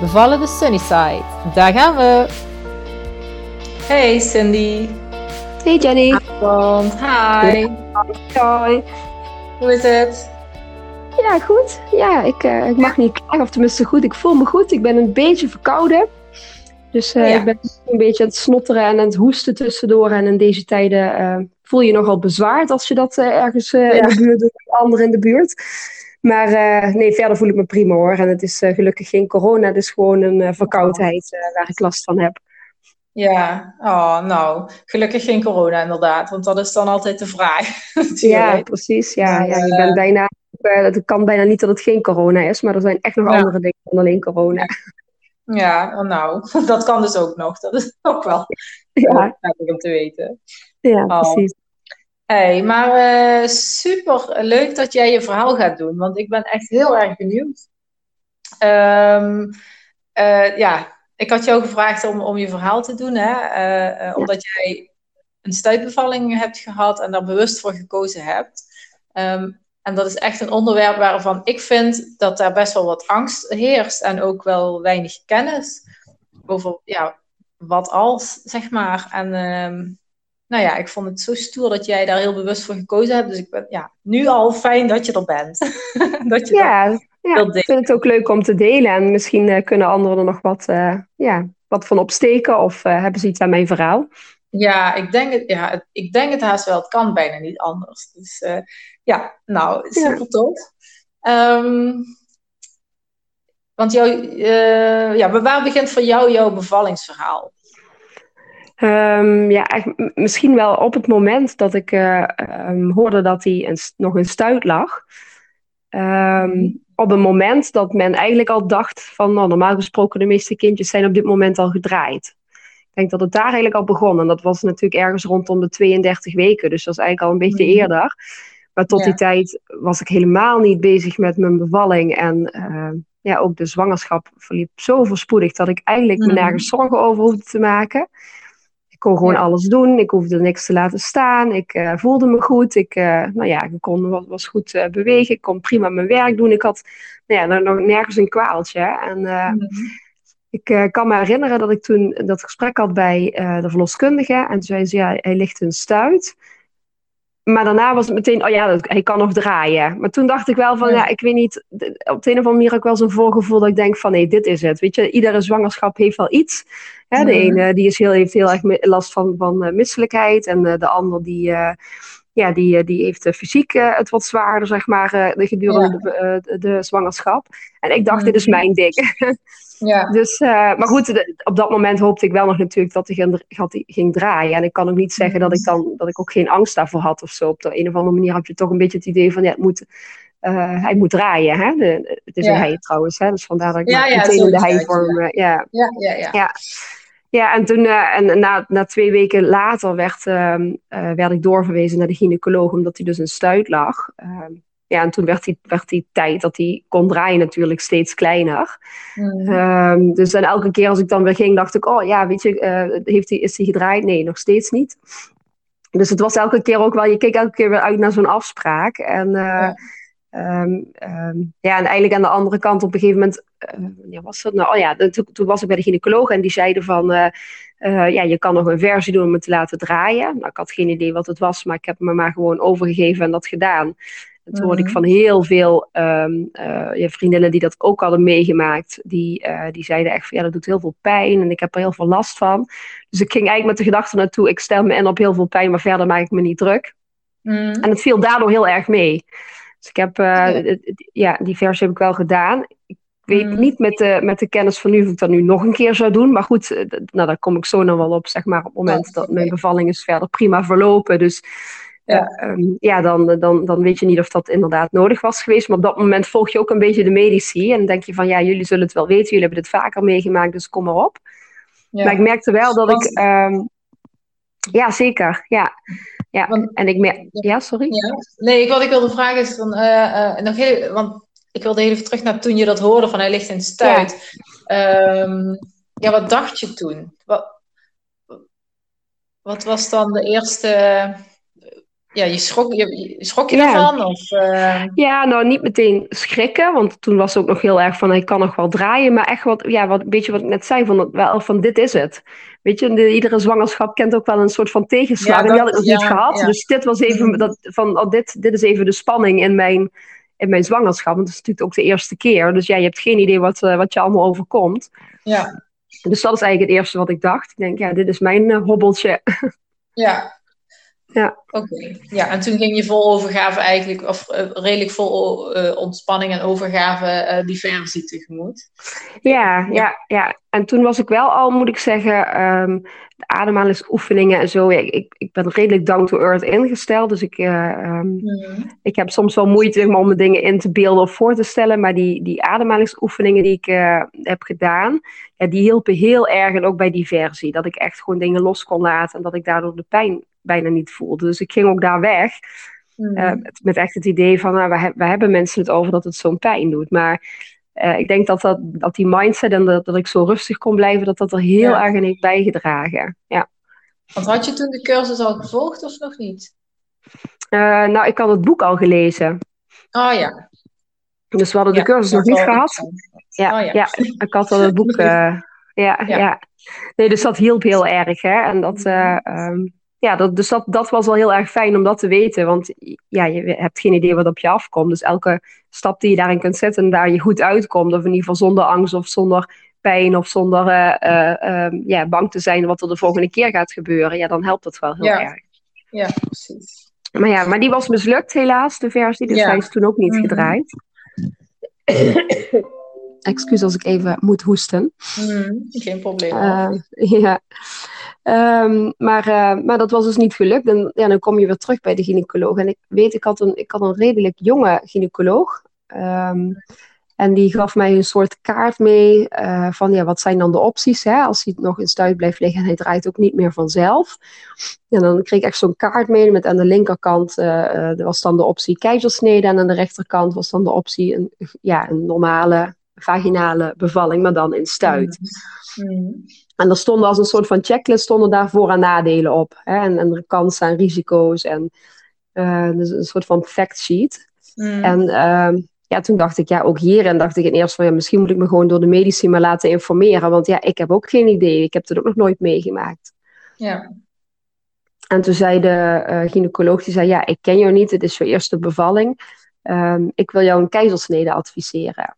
Bevallen de Sunnyside. Daar gaan we. Hey Cindy. Hey Jenny. Avond. Hi. Hoi. Hoe is het? Ja, goed. Ja, ik, uh, ik mag niet klagen, of tenminste goed. Ik voel me goed. Ik ben een beetje verkouden. Dus uh, ja. ik ben een beetje aan het snotteren en aan het hoesten tussendoor. En in deze tijden uh, voel je nogal bezwaard als je dat ergens ja. in de buurt doet, anderen in de buurt. Maar uh, nee, verder voel ik me prima hoor. En het is uh, gelukkig geen corona, het is gewoon een uh, verkoudheid waar ik last van heb. Ja, oh, nou, gelukkig geen corona inderdaad, want dat is dan altijd de vraag. ja, precies. Ja, ja, je bent bijna, het kan bijna niet dat het geen corona is, maar er zijn echt nog ja. andere dingen dan alleen corona. Ja, nou, dat kan dus ook nog. Dat is ook wel ja. om te weten. Ja, oh. precies. Hey, maar uh, super leuk dat jij je verhaal gaat doen, want ik ben echt heel erg benieuwd. Um, uh, ja, ik had jou gevraagd om, om je verhaal te doen, hè? Uh, omdat jij een stuitbevalling hebt gehad en daar bewust voor gekozen hebt. Um, en dat is echt een onderwerp waarvan ik vind dat daar best wel wat angst heerst en ook wel weinig kennis over ja, wat als, zeg maar. En um, nou ja, ik vond het zo stoer dat jij daar heel bewust voor gekozen hebt. Dus ik ben ja, nu al fijn dat je er bent. dat je ja, ja ik vind het ook leuk om te delen. En misschien uh, kunnen anderen er nog wat, uh, ja, wat van opsteken of uh, hebben ze iets aan mijn verhaal. Ja, ik denk het, ja, ik denk het haast wel. Het kan bijna niet anders. Dus ja, nou, super ja. tof. Um, want jou, ja, waar begint voor jou jouw bevallingsverhaal? Um, ja, misschien wel op het moment dat ik uh, um, hoorde dat hij een, nog een stuit lag. Um, op een moment dat men eigenlijk al dacht van, nou, normaal gesproken de meeste kindjes zijn op dit moment al gedraaid. Ik denk dat het daar eigenlijk al begon. En dat was natuurlijk ergens rondom de 32 weken. Dus dat was eigenlijk al een beetje mm. eerder. Maar tot ja. die tijd was ik helemaal niet bezig met mijn bevalling. En uh, ja, ook de zwangerschap verliep zo voorspoedig dat ik eigenlijk me nergens zorgen over hoefde te maken. Ik kon gewoon ja. alles doen. Ik hoefde niks te laten staan. Ik uh, voelde me goed. Ik, uh, nou ja, ik kon, was, was goed uh, bewegen. Ik kon prima mijn werk doen. Ik had nou ja, nog nergens een kwaaltje. En -hmm. ik kan me herinneren dat ik toen dat gesprek had bij de verloskundige. En toen zei ze, ja, hij ligt een stuit. Maar daarna was het meteen, oh ja, hij kan nog draaien. Maar toen dacht ik wel van, ja, ja ik weet niet, op de een of andere manier ook wel zo'n voorgevoel dat ik denk van, nee, dit is het. Weet je, iedere zwangerschap heeft wel iets. Hè, de ene die is heel, heeft heel erg last van, van uh, misselijkheid en uh, de ander die, uh, ja, die, die heeft fysiek het wat zwaarder, zeg maar, gedurende ja. de, de, zwangerschap. En ik dacht, dit is mijn ding. Ja. Dus, maar goed, de, op dat moment hoopte ik wel nog natuurlijk dat hij ging, ging draaien. En ik kan ook niet zeggen dat ik dan dat ik ook geen angst daarvoor had of zo. Op de een of andere manier heb je toch een beetje het idee van ja, het moet, uh, hij moet draaien. Hè? De, het is ja. een hij trouwens, hè? dus vandaar dat ik ja, meteen in de hij-vorm. Ja. Ja, ja, ja. Ja. En toen, uh, en na, na twee weken later werd, uh, uh, werd ik doorverwezen naar de gynaecoloog, omdat hij dus een stuit lag. Ehm, ja, en toen werd die, werd die tijd dat hij kon draaien natuurlijk steeds kleiner. Mm. Um, dus dan elke keer als ik dan weer ging, dacht ik, oh ja, weet je, heeft hij, is hij gedraaid? Nee, nog steeds niet. Dus het was elke keer ook wel, je keek elke keer weer uit naar zo'n afspraak. En ja. Um, um, ja, en eigenlijk aan de andere kant op een gegeven moment, uh, ja, was dat nou? Oh ja, toen, toen, was ik bij de gynaecoloog en die zeiden van, uh, uh, ja, je kan nog een versie doen om het te laten draaien. Nou, ik had geen idee wat het was, maar ik heb me maar gewoon overgegeven en dat gedaan. En toen hoorde ik van heel veel um, ja, vriendinnen die dat ook hadden meegemaakt, die, die zeiden echt van, ja, dat doet heel veel pijn en ik heb er heel veel last van. Dus ik ging eigenlijk met de gedachte naartoe, ik stel me in op heel veel pijn, maar verder maak ik me niet druk. Mm. En het viel daardoor heel erg mee. Dus ik heb, uh, ja. ja. die versie heb ik wel gedaan. Ik weet mm. niet met de, met de kennis van nu of ik dat nu nog een keer zou doen. Maar goed, nou, daar kom ik zo nog wel op, zeg maar, op het moment dat mijn bevalling is verder prima verlopen. Dus ja. Ehm, ja, dan, dan, dan weet je niet of dat inderdaad nodig was geweest. Maar op dat moment volg je ook een beetje de medici. En denk je van, ja, jullie zullen het wel weten. Jullie hebben het vaker meegemaakt, dus kom maar op. Ja. Maar ik merkte wel dat ik... Um, ja, zeker. Ja. Ja, en ik. Ja, sorry? Ja. Nee, wat ik wilde vragen is van... Uh, nog heel, want ik wilde even terug naar toen je dat hoorde van hij ligt in stuit. Ja, um, ja wat dacht je toen? Wat, wat was dan de eerste ja, je schrok je, schrok je ja. ervan? Of, uh... Ja, nou niet meteen schrikken, want toen was het ook nog heel erg van ik kan nog wel draaien, maar echt wat, ja, wat, beetje wat ik net zei, van, wel, van dit is het. Weet je, de, iedere zwangerschap kent ook wel een soort van tegenslag. Ja, en die had ik nog niet gehad. Dus dit was even, dat, van, oh, dit, dit is even de spanning in mijn, in mijn zwangerschap. Want het is natuurlijk ook de eerste keer. Dus ja, je hebt geen idee wat, uh, wat je allemaal overkomt. Ja. Dus dat is eigenlijk het eerste wat ik dacht. Ik denk, ja, dit is mijn uh, hobbeltje. Ja, ja. Oké, ja, en toen ging je vol overgave eigenlijk, of uh, redelijk vol uh, ontspanning en overgave uh, die versie tegemoet. Ja, ja, ja. En toen was ik wel al, moet ik zeggen, um, de ademhalingsoefeningen en zo. Ik, ik, ik ben redelijk down to earth ingesteld, dus ik, um, mm. ik heb soms wel moeite om me dingen in te beelden of voor te stellen. Maar die, die ademhalingsoefeningen die ik heb gedaan, ja, die hielpen heel erg en ook bij die versie. Dat ik echt gewoon dingen los kon laten en dat ik daardoor de pijn bijna niet voelde. Dus ik ging ook daar weg. Mm. Uh, met echt het idee van, nou, we, we, hebben mensen het over dat het zo'n pijn doet. Maar uh, ik denk dat, dat, dat die mindset en dat, dat ik zo rustig kon blijven, dat dat er heel erg in heeft bijgedragen. Ja. Want had je toen de cursus al gevolgd of nog niet? Uh, nou, ik had het boek al gelezen. Oh ja. Dus we hadden de cursus nog niet gehad. Ja, oh, ja. ja, ik had al het boek. ja, ja, Nee, dus dat hielp heel erg. Hè? En dat, um, ja, dat, dus dat, dat was wel heel erg fijn om dat te weten. Want ja, je hebt geen idee wat op je afkomt. Dus elke stap die je daarin kunt zetten en daar je goed uitkomt. Of in ieder geval zonder angst of zonder pijn of zonder uh, uh, ja, bang te zijn wat er de volgende keer gaat gebeuren. Ja, dan helpt dat wel heel ja. erg. Ja, precies. Maar ja, maar die was mislukt helaas, de versie. Dus ja. hij is toen ook niet mm -hmm. gedraaid. Excuus als ik even moet hoesten. Mm, geen probleem. Uh, ja. Um, maar, uh, maar dat was dus niet gelukt. En ja, dan kom je weer terug bij de gynaecoloog. En ik weet, ik had een, ik had een redelijk jonge gynaecoloog. Um, en die gaf mij een soort kaart mee uh, van ja, wat zijn dan de opties hè, als hij nog in stuit blijft liggen en hij draait ook niet meer vanzelf. En dan kreeg ik echt zo'n kaart mee met aan de linkerkant uh, was dan de optie keizersnede en aan de rechterkant was dan de optie een, ja, een normale vaginale bevalling, maar dan in stuit. Mm. En er stonden als een soort van checklist stonden daar voor- en nadelen op. Hè? En, en kansen en risico's en uh, dus een soort van fact sheet. Mm. En uh, ja, toen dacht ik, ja, ook hierin dacht ik in eerste van, ja, misschien moet ik me gewoon door de medici maar laten informeren. Want ja, ik heb ook geen idee. Ik heb het ook nog nooit meegemaakt. Ja. En toen zei de uh, gynaecoloog, die zei, ja, ik ken jou niet, het is je eerste bevalling. Um, ik wil jou een keizersnede adviseren.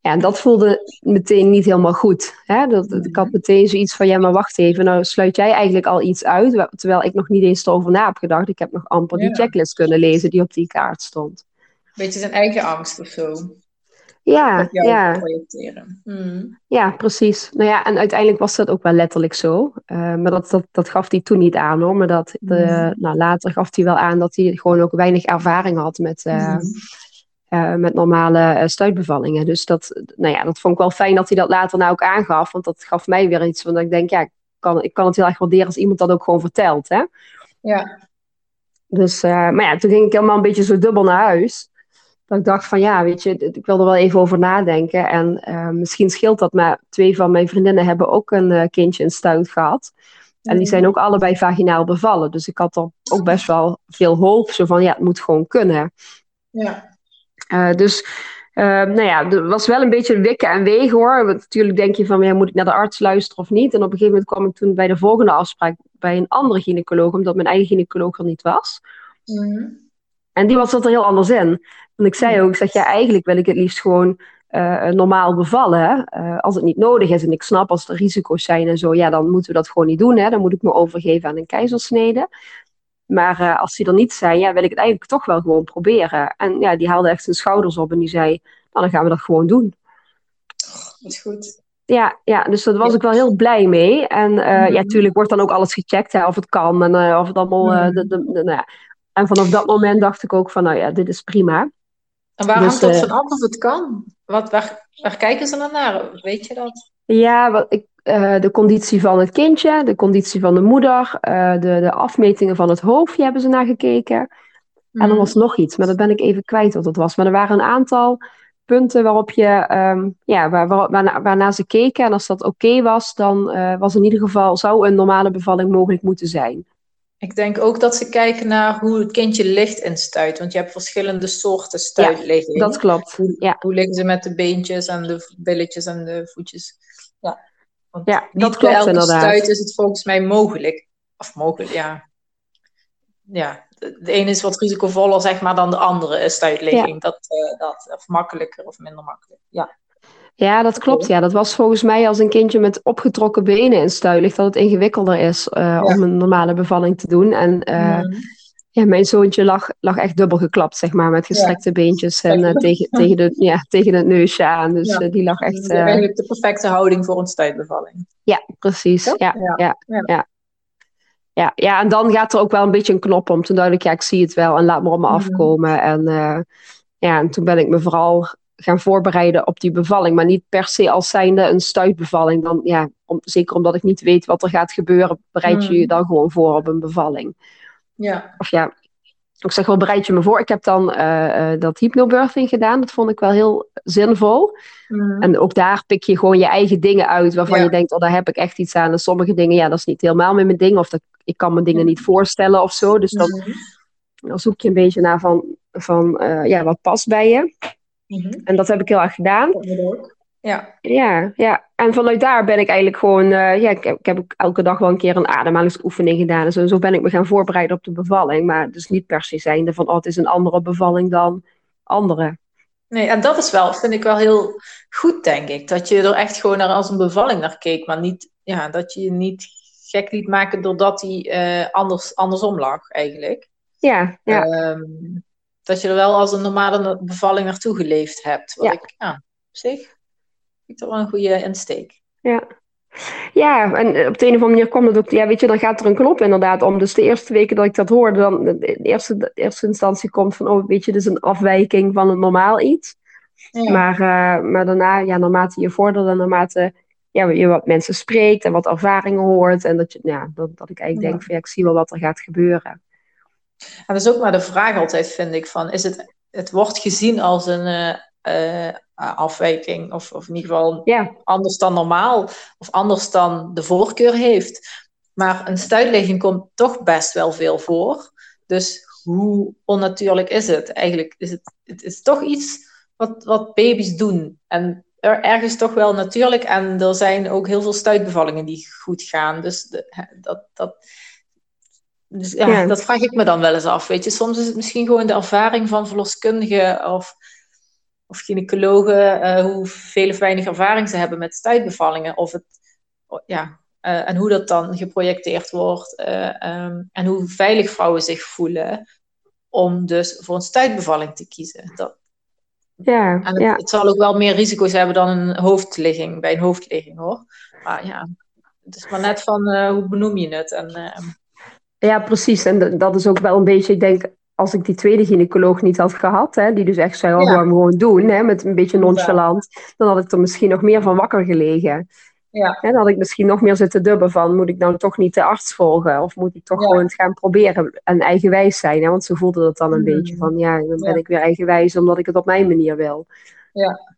Ja, en dat voelde meteen niet helemaal goed. Hè? Dat, ik had meteen zoiets van, ja, maar wacht even, nou sluit jij eigenlijk al iets uit, terwijl ik nog niet eens erover na heb gedacht. Ik heb nog amper ja. die checklist kunnen lezen die op die kaart stond. Beetje zijn eigen angst of zo. Ja, ja. projecteren. Hmm. Ja, precies. Nou ja, en uiteindelijk was dat ook wel letterlijk zo. Uh, maar dat, dat, dat gaf hij toen niet aan hoor. Maar dat, de, hmm. nou, later gaf hij wel aan dat hij gewoon ook weinig ervaring had met, uh, hmm. Uh, met normale stuitbevallingen. Dus dat, nou ja, dat vond ik wel fijn dat hij dat later nou ook aangaf. Want dat gaf mij weer iets van dat ik denk, ja, ik kan, ik kan het heel erg waarderen als iemand dat ook gewoon vertelt. Hè? Ja. Dus, maar ja, toen ging ik helemaal een beetje zo dubbel naar huis. Dat ik dacht van, ja, weet je, ik wil er wel even over nadenken. En misschien scheelt dat, maar twee van mijn vriendinnen hebben ook een kindje in stuit gehad. En die zijn ook allebei vaginaal bevallen. Dus ik had er ook best wel veel hoop. Zo van, ja, het moet gewoon kunnen. Ja. Uh, dus nou ja, er was wel een beetje wikken en wegen hoor. Want natuurlijk denk je van, ja, moet ik naar de arts luisteren of niet? En op een gegeven moment kwam ik toen bij de volgende afspraak bij een andere gynaecoloog, omdat mijn eigen gynaecoloog er niet was. Mm. En die was dat er heel anders in. Want ik zei ook, ik zeg, ja, eigenlijk wil ik het liefst gewoon uh, normaal bevallen. als het niet nodig is en ik snap als er risico's zijn en zo, ja, dan moeten we dat gewoon niet doen. Hè? Dan moet ik me overgeven aan een keizersnede. Maar uh, als die er niet zijn, ja, wil ik het eigenlijk toch wel gewoon proberen. En ja, die haalde echt zijn schouders op en die zei, nou dan gaan we dat gewoon doen. Dat is goed. ja, ja, dus daar was ik wel heel blij mee. En uh, ja, natuurlijk mhm. wordt dan ook alles gecheckt, hè, of het kan en uh, of het allemaal. Uh, de, de, nou ja. En vanaf dat moment dacht ik ook van, nou ja, dit is prima. En waar dus, hangt dat van af of het kan? Wat, waar, waar kijken ze dan naar? Weet je dat? Ja, wat ik, de conditie van het kindje, de conditie van de moeder, de, de afmetingen van het hoofdje hebben ze naar gekeken. En er mhm. was nog iets, maar dat ben ik even kwijt wat het was. Maar er waren een aantal punten waarop je, um, ja, waar, waar, waarna, waarna, ze keken. En als dat oké was, dan uh, was in ieder geval, zou een normale bevalling mogelijk moeten zijn. Ik denk ook dat ze kijken naar hoe het kindje ligt in stuit. Want je hebt verschillende soorten stuitligging. Ja, dat klopt. Hoe, ja. hoe liggen ze met de beentjes en de billetjes en de voetjes? Ja, want ja dat klopt elke inderdaad. stuit is het volgens mij mogelijk. Of mogelijk, ja. Ja, de ene is wat risicovoller zeg maar, dan de andere stuitligging. Dat, uh, dat, of makkelijker of minder makkelijk. Ja. Ja, dat klopt. Ja, dat was volgens mij als een kindje met opgetrokken benen in stuit ligt, dat het ingewikkelder is uh, om een normale bevalling te doen. En uh, mm. ja, mijn zoontje lag, lag echt dubbel geklapt, zeg maar, met gestrekte ja. beentjes en tegen, tegen, de, ja, tegen het neusje aan. Dus die lag echt. eigenlijk de perfecte houding voor een stuitbevalling. Ja, precies. Ja, ja, ja ja, ja, en dan gaat er ook wel een beetje een knop om. Toen duidelijk, ja, ik zie het wel en laat maar op me afkomen. En, ja, en toen ben ik me vooral gaan voorbereiden op die bevalling. Maar niet per se als zijnde een stuitbevalling. Dan, ja, om, zeker omdat ik niet weet wat er gaat gebeuren, bereid je je mhm. dan gewoon voor op een bevalling. Ja. Of ja, ik zeg wel, bereid je me voor. Ik heb dan uh, uh, dat hypnobirthing gedaan. Dat vond ik wel heel zinvol. Mm. En ook daar pik je gewoon je eigen dingen uit. Waarvan je denkt, oh, daar heb ik echt iets aan. En sommige dingen, ja, dat is niet helemaal met mijn ding. Of dat, ik kan me dingen niet voorstellen of zo. Dus dan, dan zoek je een beetje naar van, van uh, ja, wat past bij je. Mm-hmm. En dat heb ik heel erg gedaan. Ja. ja, ja. En vanuit daar ben ik eigenlijk gewoon, uh, ja, ik, ik, heb elke dag wel een keer een ademhalingsoefening gedaan. En zo, zo ben ik me gaan voorbereiden op de bevalling. Maar dus niet per se zijnde van, oh, het is een andere bevalling dan andere. Nee, en dat is wel, vind ik wel heel goed, denk ik. Dat je er echt gewoon naar als een bevalling naar keek. Maar niet, ja, dat je je niet gek liet maken doordat hij uh, anders, andersom lag, eigenlijk. Ja, ja. Um, dat je er wel als een normale bevalling naartoe geleefd hebt. Wat ja. ik, ja, op zich ik toch wel een goede insteek. Ja. Ja, en op de een of andere manier kwam het ook, ja, weet je, dan gaat er een knop inderdaad om. Dus de eerste weken dat ik dat hoorde, dan de eerste, de eerste instantie komt van, oh, weet je, dit is een afwijking van het normaal iets. Ja. Maar, uh, maar daarna, ja, naarmate je vordert en naarmate ja, je wat mensen spreekt en wat ervaringen hoort, en dat, je, ja, dat, dat ik eigenlijk denk van, ja, ik zie wel wat er gaat gebeuren. En dat is ook maar de vraag altijd, vind ik, van, is het, het wordt gezien als een, uh, uh, afwijking, of, of in ieder geval ja. anders dan normaal, of anders dan de voorkeur heeft. Maar een stuitligging komt toch best wel veel voor. Dus hoe onnatuurlijk is het? Eigenlijk is het, het is toch iets wat, wat baby's doen. En er, ergens toch wel natuurlijk. En er zijn ook heel veel stuitbevallingen die goed gaan. Dus de, dat, dat, dus ja, ja, dat vraag ik me dan wel eens af. Weet je, soms is het misschien gewoon de ervaring van verloskundigen of of gynaecologen, uh, hoe veel of weinig ervaring ze hebben met stuitbevallingen. Of het, ja, uh, en hoe dat dan geprojecteerd wordt. Uh, um, en hoe veilig vrouwen zich voelen om dus voor een stuitbevalling te kiezen. Dat, ja, en het, ja. het, zal ook wel meer risico's hebben dan een hoofdligging, bij een hoofdligging hoor. Maar ja, het is maar net van hoe benoem je het. En, ehm, ja, precies. En dat is ook wel een beetje, ik denk, als ik die tweede gynaecoloog niet had gehad, hè, die dus echt zei, oh, ja. gewoon doen, hè, met een beetje nonchalant, dan had ik er misschien nog meer van wakker gelegen. Ja. En dan had ik misschien nog meer zitten dubben van, moet ik nou toch niet de arts volgen? Of moet ik toch ja. gewoon het gaan proberen en eigenwijs zijn? Hè? Want ze voelde dat dan een mm. beetje van, ja, dan ben ik weer eigenwijs omdat ik het op mijn manier wil. Ja.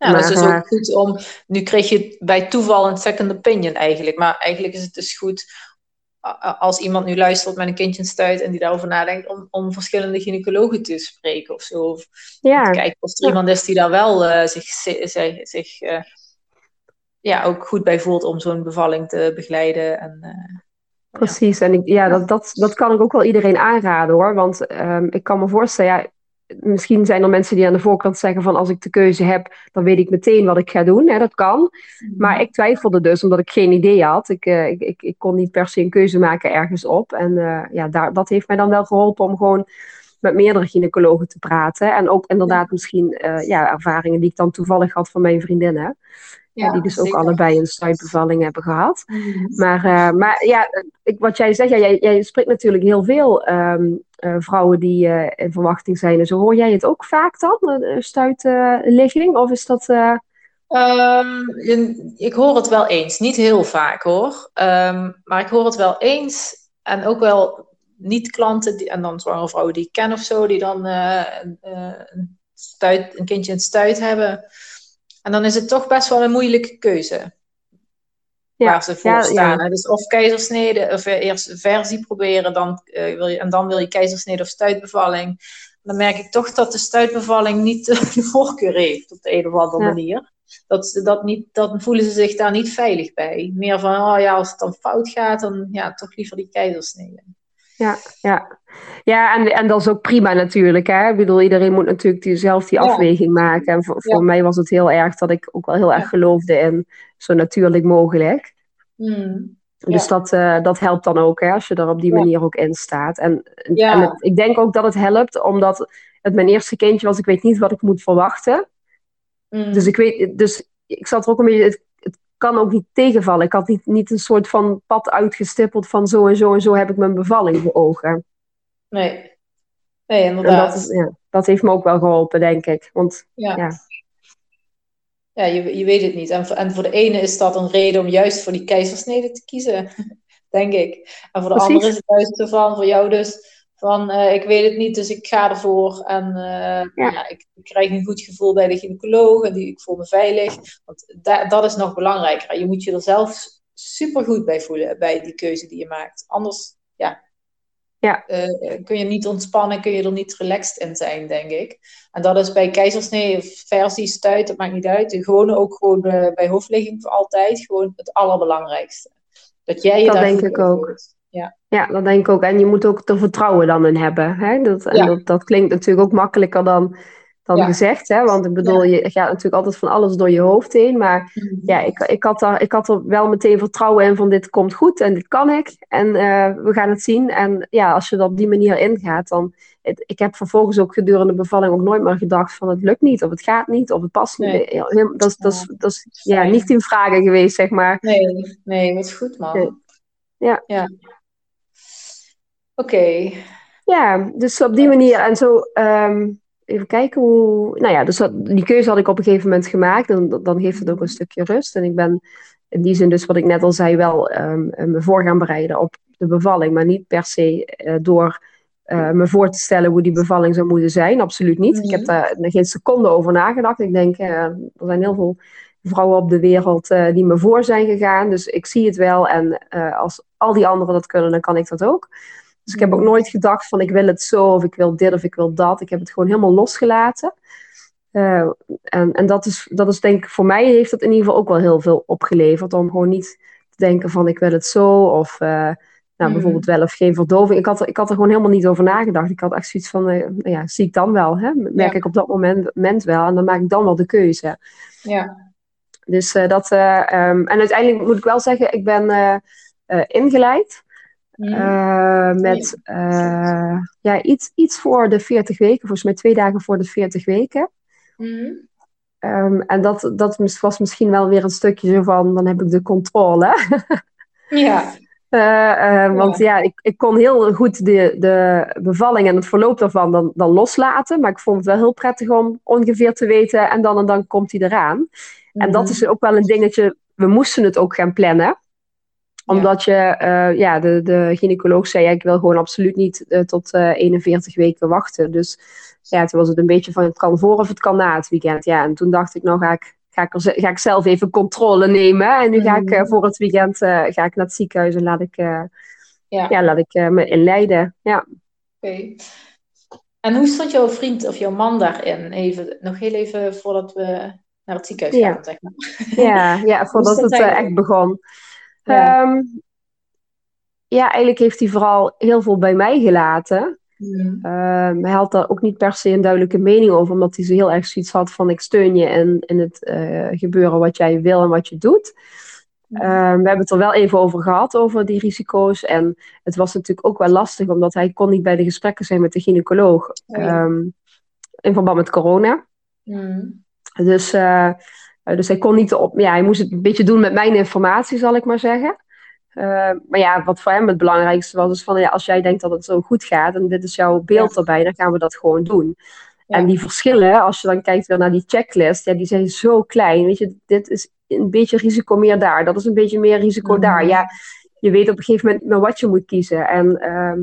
Ja, maar, dat is dus ook goed om. Nu kreeg je bij toeval een second opinion eigenlijk. Maar eigenlijk is het dus goed als iemand nu luistert met een kindje in stuit en die daarover nadenkt, om, om verschillende gynaecologen te spreken of zo. Of ja. te kijken of er iemand is die daar wel uh, zich, zich, zich uh, ja, ook goed bij voelt om zo'n bevalling te begeleiden. En, uh, Precies, ja. en ik, ja, dat, dat, dat kan ik ook wel iedereen aanraden hoor. Want um, ik kan me voorstellen, ja, misschien zijn er mensen die aan de voorkant zeggen van als ik de keuze heb, dan weet ik meteen wat ik ga doen. Hè, dat kan. Maar ik twijfelde dus omdat ik geen idee had. Ik, uh, ik, ik, ik, kon niet per se een keuze maken ergens op. En uh, ja, daar, dat heeft mij dan wel geholpen om gewoon met meerdere gynaecologen te praten. En ook inderdaad misschien uh, ja, ervaringen die ik dan toevallig had van mijn vriendinnen. Ja, die dus ook allebei een stuitbevalling hebben gehad. Mhm. Maar, uh, maar ja, ik, wat jij zegt, ja, jij, jij spreekt natuurlijk heel veel um, uh, vrouwen die uh, in verwachting zijn. Zo hoor jij het ook vaak dan, een stuitligging? of is dat... Um, ik hoor het wel eens, niet heel vaak hoor. Um, maar ik hoor het wel eens. En ook wel niet-klanten, en dan zwangere vrouwen die ik ken of zo, die dan een, een, stuit, een kindje in het stuit hebben. En dan is het toch best wel een moeilijke keuze. Ja, waar ze voor staan. Dus of keizersnede, of eerst versie proberen, dan, uh, wil je, en dan wil je keizersnede of stuitbevalling. Dan merk ik toch dat de stuitbevalling niet de voorkeur heeft op de een of andere manier. Dat, dat niet, dan voelen ze zich daar niet veilig bij. Meer van, oh ja, als het dan fout gaat, dan ja, toch liever die keizersnede. Ja, ja. Ja, en, en dat is ook prima natuurlijk. Hè? Ik bedoel, iedereen moet natuurlijk die, zelf die afweging maken. En voor, voor mij was het heel erg dat ik ook wel heel erg geloofde in zo natuurlijk mogelijk. Mm. Dus dat, uh, dat helpt dan ook, hè, als je er op die manier ook in staat. En, en het, ik denk ook dat het helpt, omdat het mijn eerste kindje was. Ik weet niet wat ik moet verwachten. Mm. Dus ik weet, dus ik zat er ook een beetje, het, het, kan ook niet tegenvallen. Ik had niet, niet een soort van pad uitgestippeld van zo en zo en zo heb ik mijn bevalling voor ogen. Nee. Nee, inderdaad. dat, ja, dat heeft me ook wel geholpen, denk ik. Want ja. ja. ja je, je weet het niet. En voor, en voor de ene is dat een reden om juist voor die keizersnede te kiezen, denk ik. En voor de andere is het juist van, voor jou dus, van uh, ik weet het niet, dus ik ga ervoor. En uh, ja. ik, ik, krijg een goed gevoel bij de gynaecoloog en die, ik voel me veilig. Want da dat is nog belangrijker. Je moet je er zelf super goed bij voelen, bij die keuze die je maakt. Anders, ja, ja. Uh, kun je niet ontspannen, kun je er niet relaxed in zijn, denk ik. En dat is bij keizersnee of versie, stuit, dat maakt niet uit. Gewoon ook gewoon uh, bij hoofdligging voor altijd gewoon het allerbelangrijkste. Dat jij je dat denk ik ook. Ja. ja, dat denk ik ook. En je moet ook er vertrouwen dan in hebben. Hè? Dat, en dat, dat klinkt natuurlijk ook makkelijker dan dan gezegd. Hè? Want ik bedoel, je gaat natuurlijk altijd van alles door je hoofd heen. Maar mhm. ja, ik, ik, had er, ik had er wel meteen vertrouwen in van dit komt goed en dit kan ik. En uh, we gaan het zien. En ja, als je er op die manier ingaat, dan... Het, ik heb vervolgens ook gedurende de bevalling ook nooit meer gedacht van het lukt niet, of het gaat niet, of het past niet. Dat, is, dat, is, dat is ja, niet in vragen geweest, zeg maar. Nee, nee, wat goed man. Ja. ja. Oké. Ja, dus op die manier en zo... Um, even kijken hoe. Nou ja, dus die keuze had ik op een gegeven moment gemaakt. En dan geeft het ook een stukje rust. En ik ben in die zin, dus wat ik net al zei, wel um, me voor gaan bereiden op de bevalling. Maar niet per se uh, door uh, me voor te stellen hoe die bevalling zou moeten zijn. Absoluut niet. Ik heb mhm. daar geen seconde over nagedacht. Ik denk, er zijn heel veel vrouwen op de wereld die me voor zijn gegaan. Dus ik zie het wel. En als al die anderen dat kunnen, dan kan ik dat ook. Dus ik heb ook nooit gedacht van ik wil het zo of ik wil dit of ik wil dat. Ik heb het gewoon helemaal losgelaten. Uh, en en dat, is, dat is denk ik, voor mij heeft dat in ieder geval ook wel heel veel opgeleverd. Om gewoon niet te denken van ik wil het zo of uh, nou, mm. bijvoorbeeld wel of geen verdoving. Ik had, er, ik had er gewoon helemaal niet over nagedacht. Ik had echt zoiets van, uh, ja, zie ik dan wel. Hè? Merk ik op dat moment, moment wel en dan maak ik dan wel de keuze. Ja. Dus dat, um, en uiteindelijk moet ik wel zeggen, ik ben ingeleid. Uh, met uh, ja, iets, iets voor de 40 weken, volgens mij twee dagen voor de 40 weken. Mm. Um, en dat, dat was misschien wel weer een stukje zo van, dan heb ik de controle. ja. Uh, want ja, ik, ik kon heel goed de, de bevalling en het verloop daarvan dan, dan loslaten. Maar ik vond het wel heel prettig om ongeveer te weten en dan en dan komt hij eraan. Mm. En dat mhm. is ook wel een dingetje, we moesten het ook gaan plannen omdat je, uh, ja, de, de gynaecoloog zei, ik wil gewoon absoluut niet uh, tot uh, eh, 41 weken wachten. Dus ja, toen was het een beetje van, het kan voor of het kan na het weekend. Ja, en toen dacht ik, nou ga ik, ga ik, er, ga ik zelf even controle nemen. En nu ga ik mm. voor het weekend ga ik naar het ziekenhuis en laat ik, ja. ja. laat ik me inleiden. Ja. Oké. En hoe stond jouw vriend of jouw man daarin? Even, nog heel even voordat we naar het ziekenhuis gaan, zeg maar. Ja, ja voordat het echt begon. Ja. Ehm, ja, eigenlijk heeft hij vooral heel veel bij mij gelaten. Mm. hij had daar ook niet per se een duidelijke mening over, omdat hij zo heel erg zoiets had van ik steun je in, in het uh, gebeuren wat jij wil en wat je doet. Ehm, we hebben het er wel even over gehad, over die risico's. En het was natuurlijk ook wel lastig, omdat hij kon niet bij de gesprekken zijn met de gynaecoloog. Oh ja. ehm, in verband met corona. Mm. Dus, eh, dus hij kon niet op. Ja, hij moest het een beetje doen met mijn informatie, zal ik maar zeggen. Eh, maar ja, wat voor hem het belangrijkste was, is van ja, als jij denkt dat het zo goed gaat en dit is jouw beeld Ja. erbij, dan gaan we dat gewoon doen. Ja. En die verschillen, als je dan kijkt weer naar die checklist, ja, die zijn zo klein. Weet je, dit is een beetje risico meer daar, dat is een beetje meer risico Mhm. daar. Ja, je weet op een gegeven moment wat je moet kiezen. En ehm,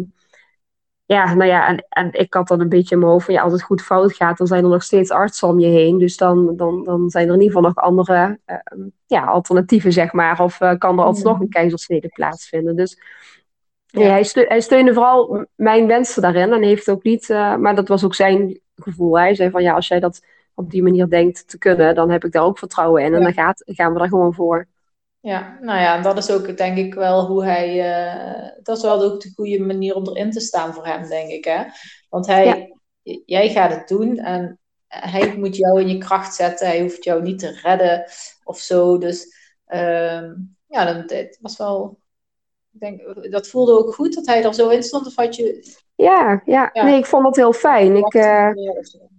ja, nou ja, en, en ik had dan een beetje in mijn hoofd van ja, als het goed fout gaat, dan zijn er nog steeds artsen om je heen. Dus dan, dan, dan zijn er in ieder geval nog andere ehm, ja, alternatieven, zeg maar. Of eh, kan er alsnog Mhm. een keizersnede plaatsvinden. Dus Ja. hij, steu- hij steunde vooral mijn wensen daarin. En heeft ook niet, eh, maar dat was ook zijn gevoel. Hij zei van ja, als jij dat op die manier denkt te kunnen, dan heb ik daar ook vertrouwen in. En dan gaat, gaan we daar gewoon voor. Ja, nou ja, dat is ook denk ik wel hoe hij. eh, dat is wel ook de goede manier om erin te staan voor hem, denk ik. Hè? Want hij, jij gaat het doen en hij moet jou in je kracht zetten. Hij hoeft jou niet te redden of zo. Dus ehm, ja, dan, het was wel. Ik denk, dat voelde ook goed dat hij er zo in stond. Of had je. Ja, ja. Ja. nee, ik vond dat heel fijn. Ik, zo?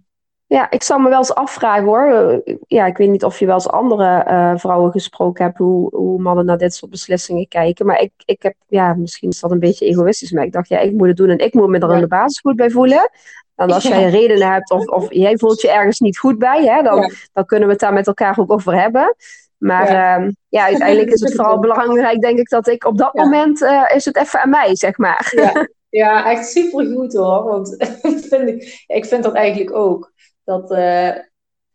Ja, ik zou me wel eens afvragen hoor. Eh, Ja, ik weet niet of je wel eens andere eh, vrouwen gesproken hebt, hoe, hoe mannen naar dit soort beslissingen kijken. Maar ik, ik heb, ja, misschien is dat een beetje egoïstisch, maar ik dacht, ja, ik moet het doen en ik moet me er in de basis goed bij voelen. En als jij redenen hebt of, of jij voelt je ergens niet goed bij, hè, dan, Ja. dan kunnen we het daar met elkaar ook over hebben. Maar ja, ja uiteindelijk is het vooral belangrijk, denk ik, dat ik op dat Ja. moment eh, is het even aan mij, zeg maar. Ja, ja echt super goed hoor. Want vind ik, ik vind dat eigenlijk ook. Dat, eh,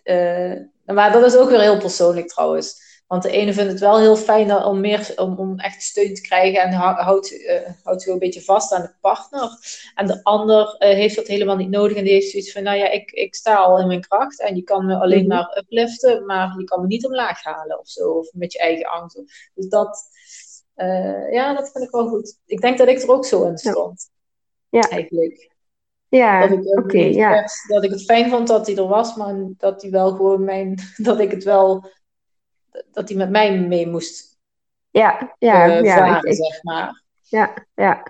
eh, maar dat is ook weer heel persoonlijk trouwens. Want de ene vindt het wel heel fijn om, meer, om, om echt steun te krijgen en hou- houdt, eh, houdt een beetje vast aan de partner. En de ander heeft dat helemaal niet nodig en die heeft zoiets van: nou ja, ik, ik sta al in mijn kracht en je kan me alleen Mhm. maar upliften, maar je kan me niet omlaag halen of zo. Of met je eigen angst. Dus dat, ja, dat vind ik wel goed. Ik denk dat ik er ook zo in stond. Ja. Eigenlijk. Ja, Dat ik, ja. dat ik het fijn vond dat hij er was, maar dat hij wel gewoon mijn. Dat ik het wel. Dat hij met mij mee moest Ja, ja, eh, ja. varen, ik- ik- zeg maar. Ja, ja.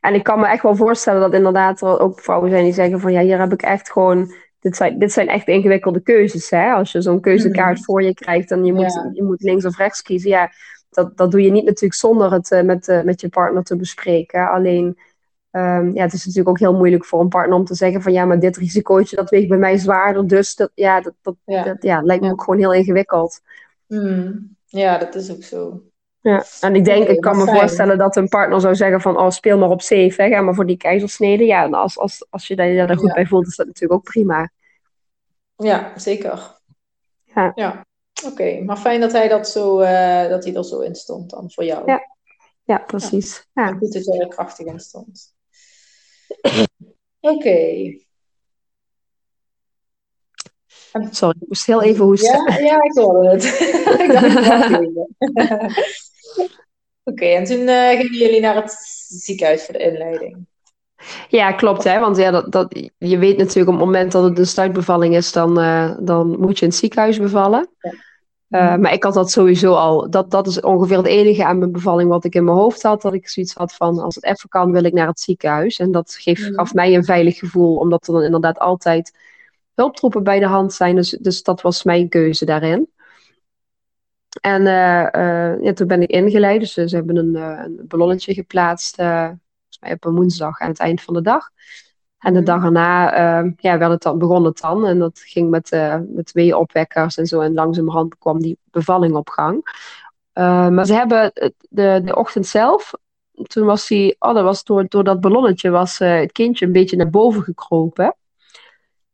En ik kan me echt wel voorstellen dat inderdaad er ook vrouwen zijn die zeggen van ja, hier heb ik echt gewoon. Dit zijn, dit zijn echt ingewikkelde keuzes. Hè? Als je zo'n keuzekaart Mhm. voor je krijgt en je moet, Ja. je moet links of rechts kiezen. Ja, dat, dat doe je niet natuurlijk zonder het eh, met, eh, met je partner te bespreken. Alleen, ehm, ja, het is natuurlijk ook heel moeilijk voor een partner om te zeggen van ja, maar dit risicootje dat weegt bij mij zwaarder. Dus dat, ja, dat, dat, Ja. dat ja, lijkt me Ja. ook gewoon heel ingewikkeld. Hmm. ja, dat is ook zo. Ja, en ik denk, ik kan me voorstellen dat een partner zou zeggen van, oh, speel maar op safe, hè, ga maar voor die keizersnede. Ja, en als, als, als je daar, daar goed Ja. bij voelt, is dat natuurlijk ook prima. Ja, zeker. Ja. Oké, maar fijn dat hij, dat, zo, eh, dat hij er zo in stond dan voor jou. Ja. Ja, precies. Ja. Goed dat jij er krachtig in stond. Oké. Sorry, ik moest heel even hoesten. Ja, ja, ik hoorde het. ik dacht. Oké, en toen eh, gingen jullie naar het ziekenhuis voor de inleiding. Ja, klopt, hè, want ja, dat, dat, je weet natuurlijk op het moment dat het een stuitbevalling is, dan, eh, dan moet je in het ziekenhuis bevallen. Ja. Eh, maar ik had dat sowieso al. Dat, dat is ongeveer het enige aan mijn bevalling wat ik in mijn hoofd had. Dat ik zoiets had van, als het even kan, wil ik naar het ziekenhuis. En dat geeft, Mhm. gaf mij een veilig gevoel, omdat er dan inderdaad altijd hulptroepen bij de hand zijn. Dus, dus dat was mijn keuze daarin. En eh, eh, ja, toen ben ik ingeleid. Dus ze hebben een, een ballonnetje geplaatst. volgens mij op een woensdag aan het eind van de dag. En de Mhm. dag erna eh, ja, werd het dan, begon het dan. En dat ging met, eh met twee opwekkers en zo. En langzamerhand kwam die bevalling op gang. Eh, maar ze hebben de, de ochtend zelf, toen was die, oh, dat was door, door dat ballonnetje, was eh, het kindje een beetje naar boven gekropen.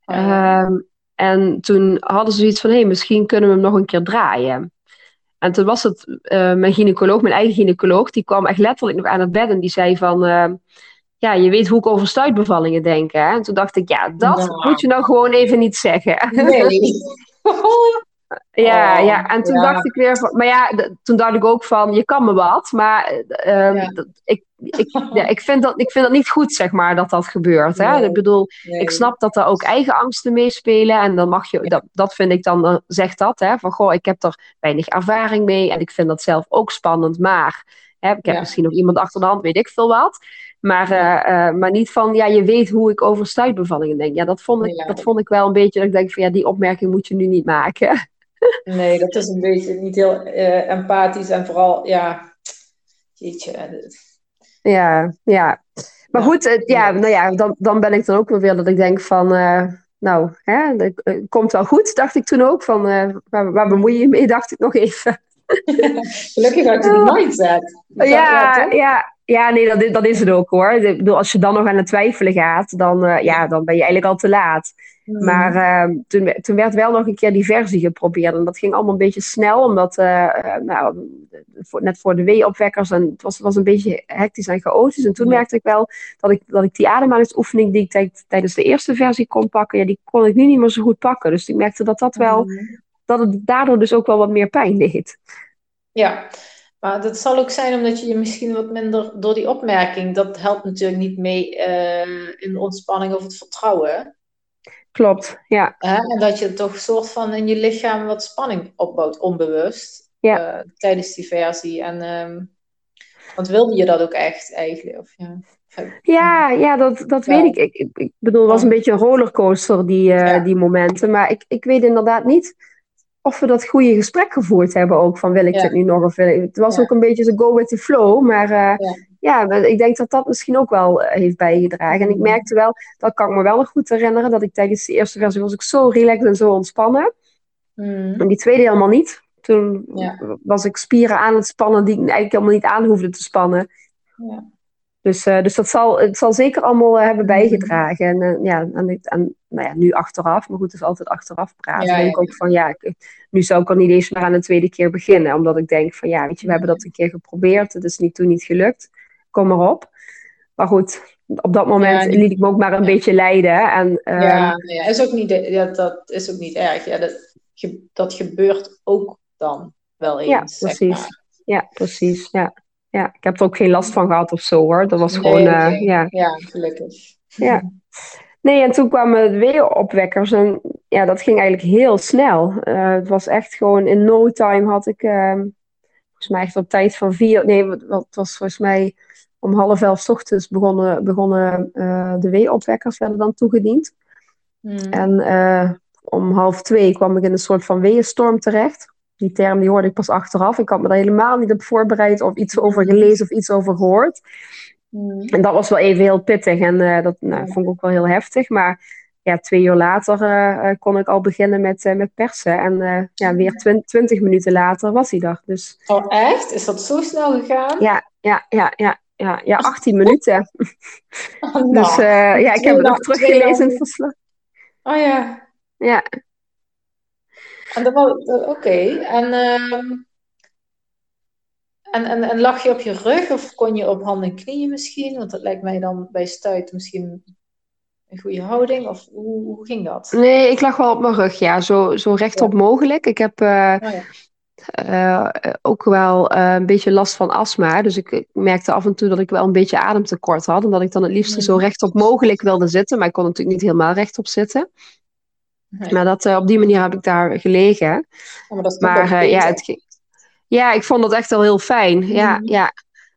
Oh. Ehm, en toen hadden ze zoiets van, hé, hey, misschien kunnen we hem nog een keer draaien. En toen was het eh, mijn gynaecoloog, mijn eigen gynaecoloog, die kwam echt letterlijk nog aan het bed en die zei van, ja, je weet hoe ik over stuitbevallingen denk, hè? En toen dacht ik, ja, dat moet je nou gewoon even niet zeggen. Nee. Ja, Oh, ja, en toen ja. dacht ik weer van, maar ja, toen dacht ik ook van, je kan me wat, maar Ja. dat- ik, ik, ja, ik, vind dat, ik vind dat niet goed, zeg maar, dat dat gebeurt. Hè? ik bedoel, ik snap dat er ook eigen angsten meespelen. En dan mag je, dat, dat vind ik dan, zegt dat, hè, van goh, ik heb er weinig ervaring mee. En ik vind dat zelf ook spannend, maar hè, ik heb misschien nog iemand achter de hand, weet ik veel wat. Maar, uh, maar niet van, ja, je weet hoe ik over stuitbevallingen denk. Ja, dat vond ik, dat vond ik wel een beetje, dat ik denk van, ja, die opmerking moet je nu niet maken. Nee, dat is een beetje niet heel uh, empathisch en vooral, ja, jeetje. Ja, ja. Maar goed, ja, nou ja, dan, dan ben ik dan ook wel weer dat ik denk van, nou, hè, dat komt wel goed, dacht ik toen ook. Van, waar, waar bemoei je je mee, dacht ik nog even. Gelukkig had je die mindset. ja, ja, ja, nee, dat, dat is het ook hoor. Ik bedoel, als je dan nog aan het twijfelen gaat, dan, uh, ja, dan ben je eigenlijk al te laat. Hmm. Maar uh, toen, toen werd wel nog een keer die versie geprobeerd. En dat ging allemaal een beetje snel, omdat uh, nou, voor, net voor de W-opwekkers. En het was, was een beetje hectisch en chaotisch. En toen merkte ik wel dat ik, dat ik die ademhalingsoefening die ik tijdens de eerste versie kon pakken, ja, die kon ik nu niet meer zo goed pakken. Dus ik merkte dat dat wel, hmm. dat het daardoor dus ook wel wat meer pijn deed. Ja, maar dat zal ook zijn omdat je je misschien wat minder door die opmerking, dat helpt natuurlijk niet mee uh, in de ontspanning of het vertrouwen. Klopt, ja. En dat je toch soort van in je lichaam wat spanning opbouwt, onbewust, ja. uh, tijdens die versie. En um, want wilde je dat ook echt eigenlijk? Of, ja. Ja, ja, dat, dat weet ik. ik. Ik bedoel, het was een beetje een rollercoaster, die, uh, ja. die momenten. Maar ik, ik weet inderdaad niet of we dat goede gesprek gevoerd hebben ook. Van wil ik dit nu nog of wil ik... Het was ook een beetje zo go with the flow. Maar uh, ja. ik denk dat dat misschien ook wel uh, heeft bijgedragen. En ik mm-hmm. merkte wel, dat kan ik me wel nog goed herinneren, dat ik tijdens de eerste versie was ik zo relaxed en zo ontspannen. Mm. En die tweede helemaal niet. Toen was ik spieren aan het spannen die ik eigenlijk helemaal niet aan hoefde te spannen. Dus, uh, dus dat zal, het zal zeker allemaal uh, hebben mm-hmm. bijgedragen. En, uh, ja, en, en, nou ja, nu achteraf, maar goed, het is altijd achteraf praten. Ja, denk ik ook van ja, ik, nu zou ik er niet eens meer aan een tweede keer beginnen. Omdat ik denk van ja, weet je, we hebben dat een keer geprobeerd. Het is niet, toen niet gelukt. Kom maar op. Maar goed, op dat moment liet ik me ook maar een beetje leiden. En, ja, ja, is ook niet, ja, dat is ook niet erg. Ja, dat, dat gebeurt ook dan wel eens. Ja, precies. Ja, precies. Ja ja, ik heb er ook geen last van gehad of zo hoor. Dat was gewoon, uh, ja. Ja, gelukkig. Ja. Nee, en toen kwamen de weer opwekkers en ja, dat ging eigenlijk heel snel. Uh, het was echt gewoon in no time had ik, uh, volgens mij echt op tijd van vier, nee, het was volgens mij om half elf ochtends begonnen, begonnen uh, de weeopwekkers werden dan toegediend. Hmm. En om half twee kwam ik in een soort van weeënstorm terecht die term die hoorde ik pas achteraf. Ik had me daar helemaal niet op voorbereid of iets over gelezen of iets over gehoord. Hmm. En dat was wel even heel pittig en uh, dat nou, vond ik ook wel heel heftig. Maar ja, twee uur later uh, kon ik al beginnen met, uh, met persen. En ja, weer twintig minuten later was hij er. Dus... Oh, echt? Is dat zo snel gegaan? Ja, ja, ja, ja. Ja, ja 18 minuten. Oh, nou. Dus ja, ik heb het nog teruggelezen in het verslag. Oh ja. Ja, Oké. En, ehm, en, en, en lag je op je rug of kon je op handen en knieën misschien? Want dat lijkt mij dan bij stuit misschien een goede houding. Of hoe, hoe ging dat? Nee, ik lag wel op mijn rug, ja. Zo, zo rechtop mogelijk. Ik heb... Uh, Uh, ook wel uh, een beetje last van astma. Dus ik, ik, merkte af en toe dat ik wel een beetje ademtekort had. En dat ik dan het liefst zo rechtop mogelijk wilde zitten. Maar ik kon natuurlijk niet helemaal rechtop zitten. Maar dat, uh, op die manier heb ik daar gelegen. Ja, maar dat is maar uh, ja, het, ja, ik vond dat echt wel heel fijn. Ja, mm. ja.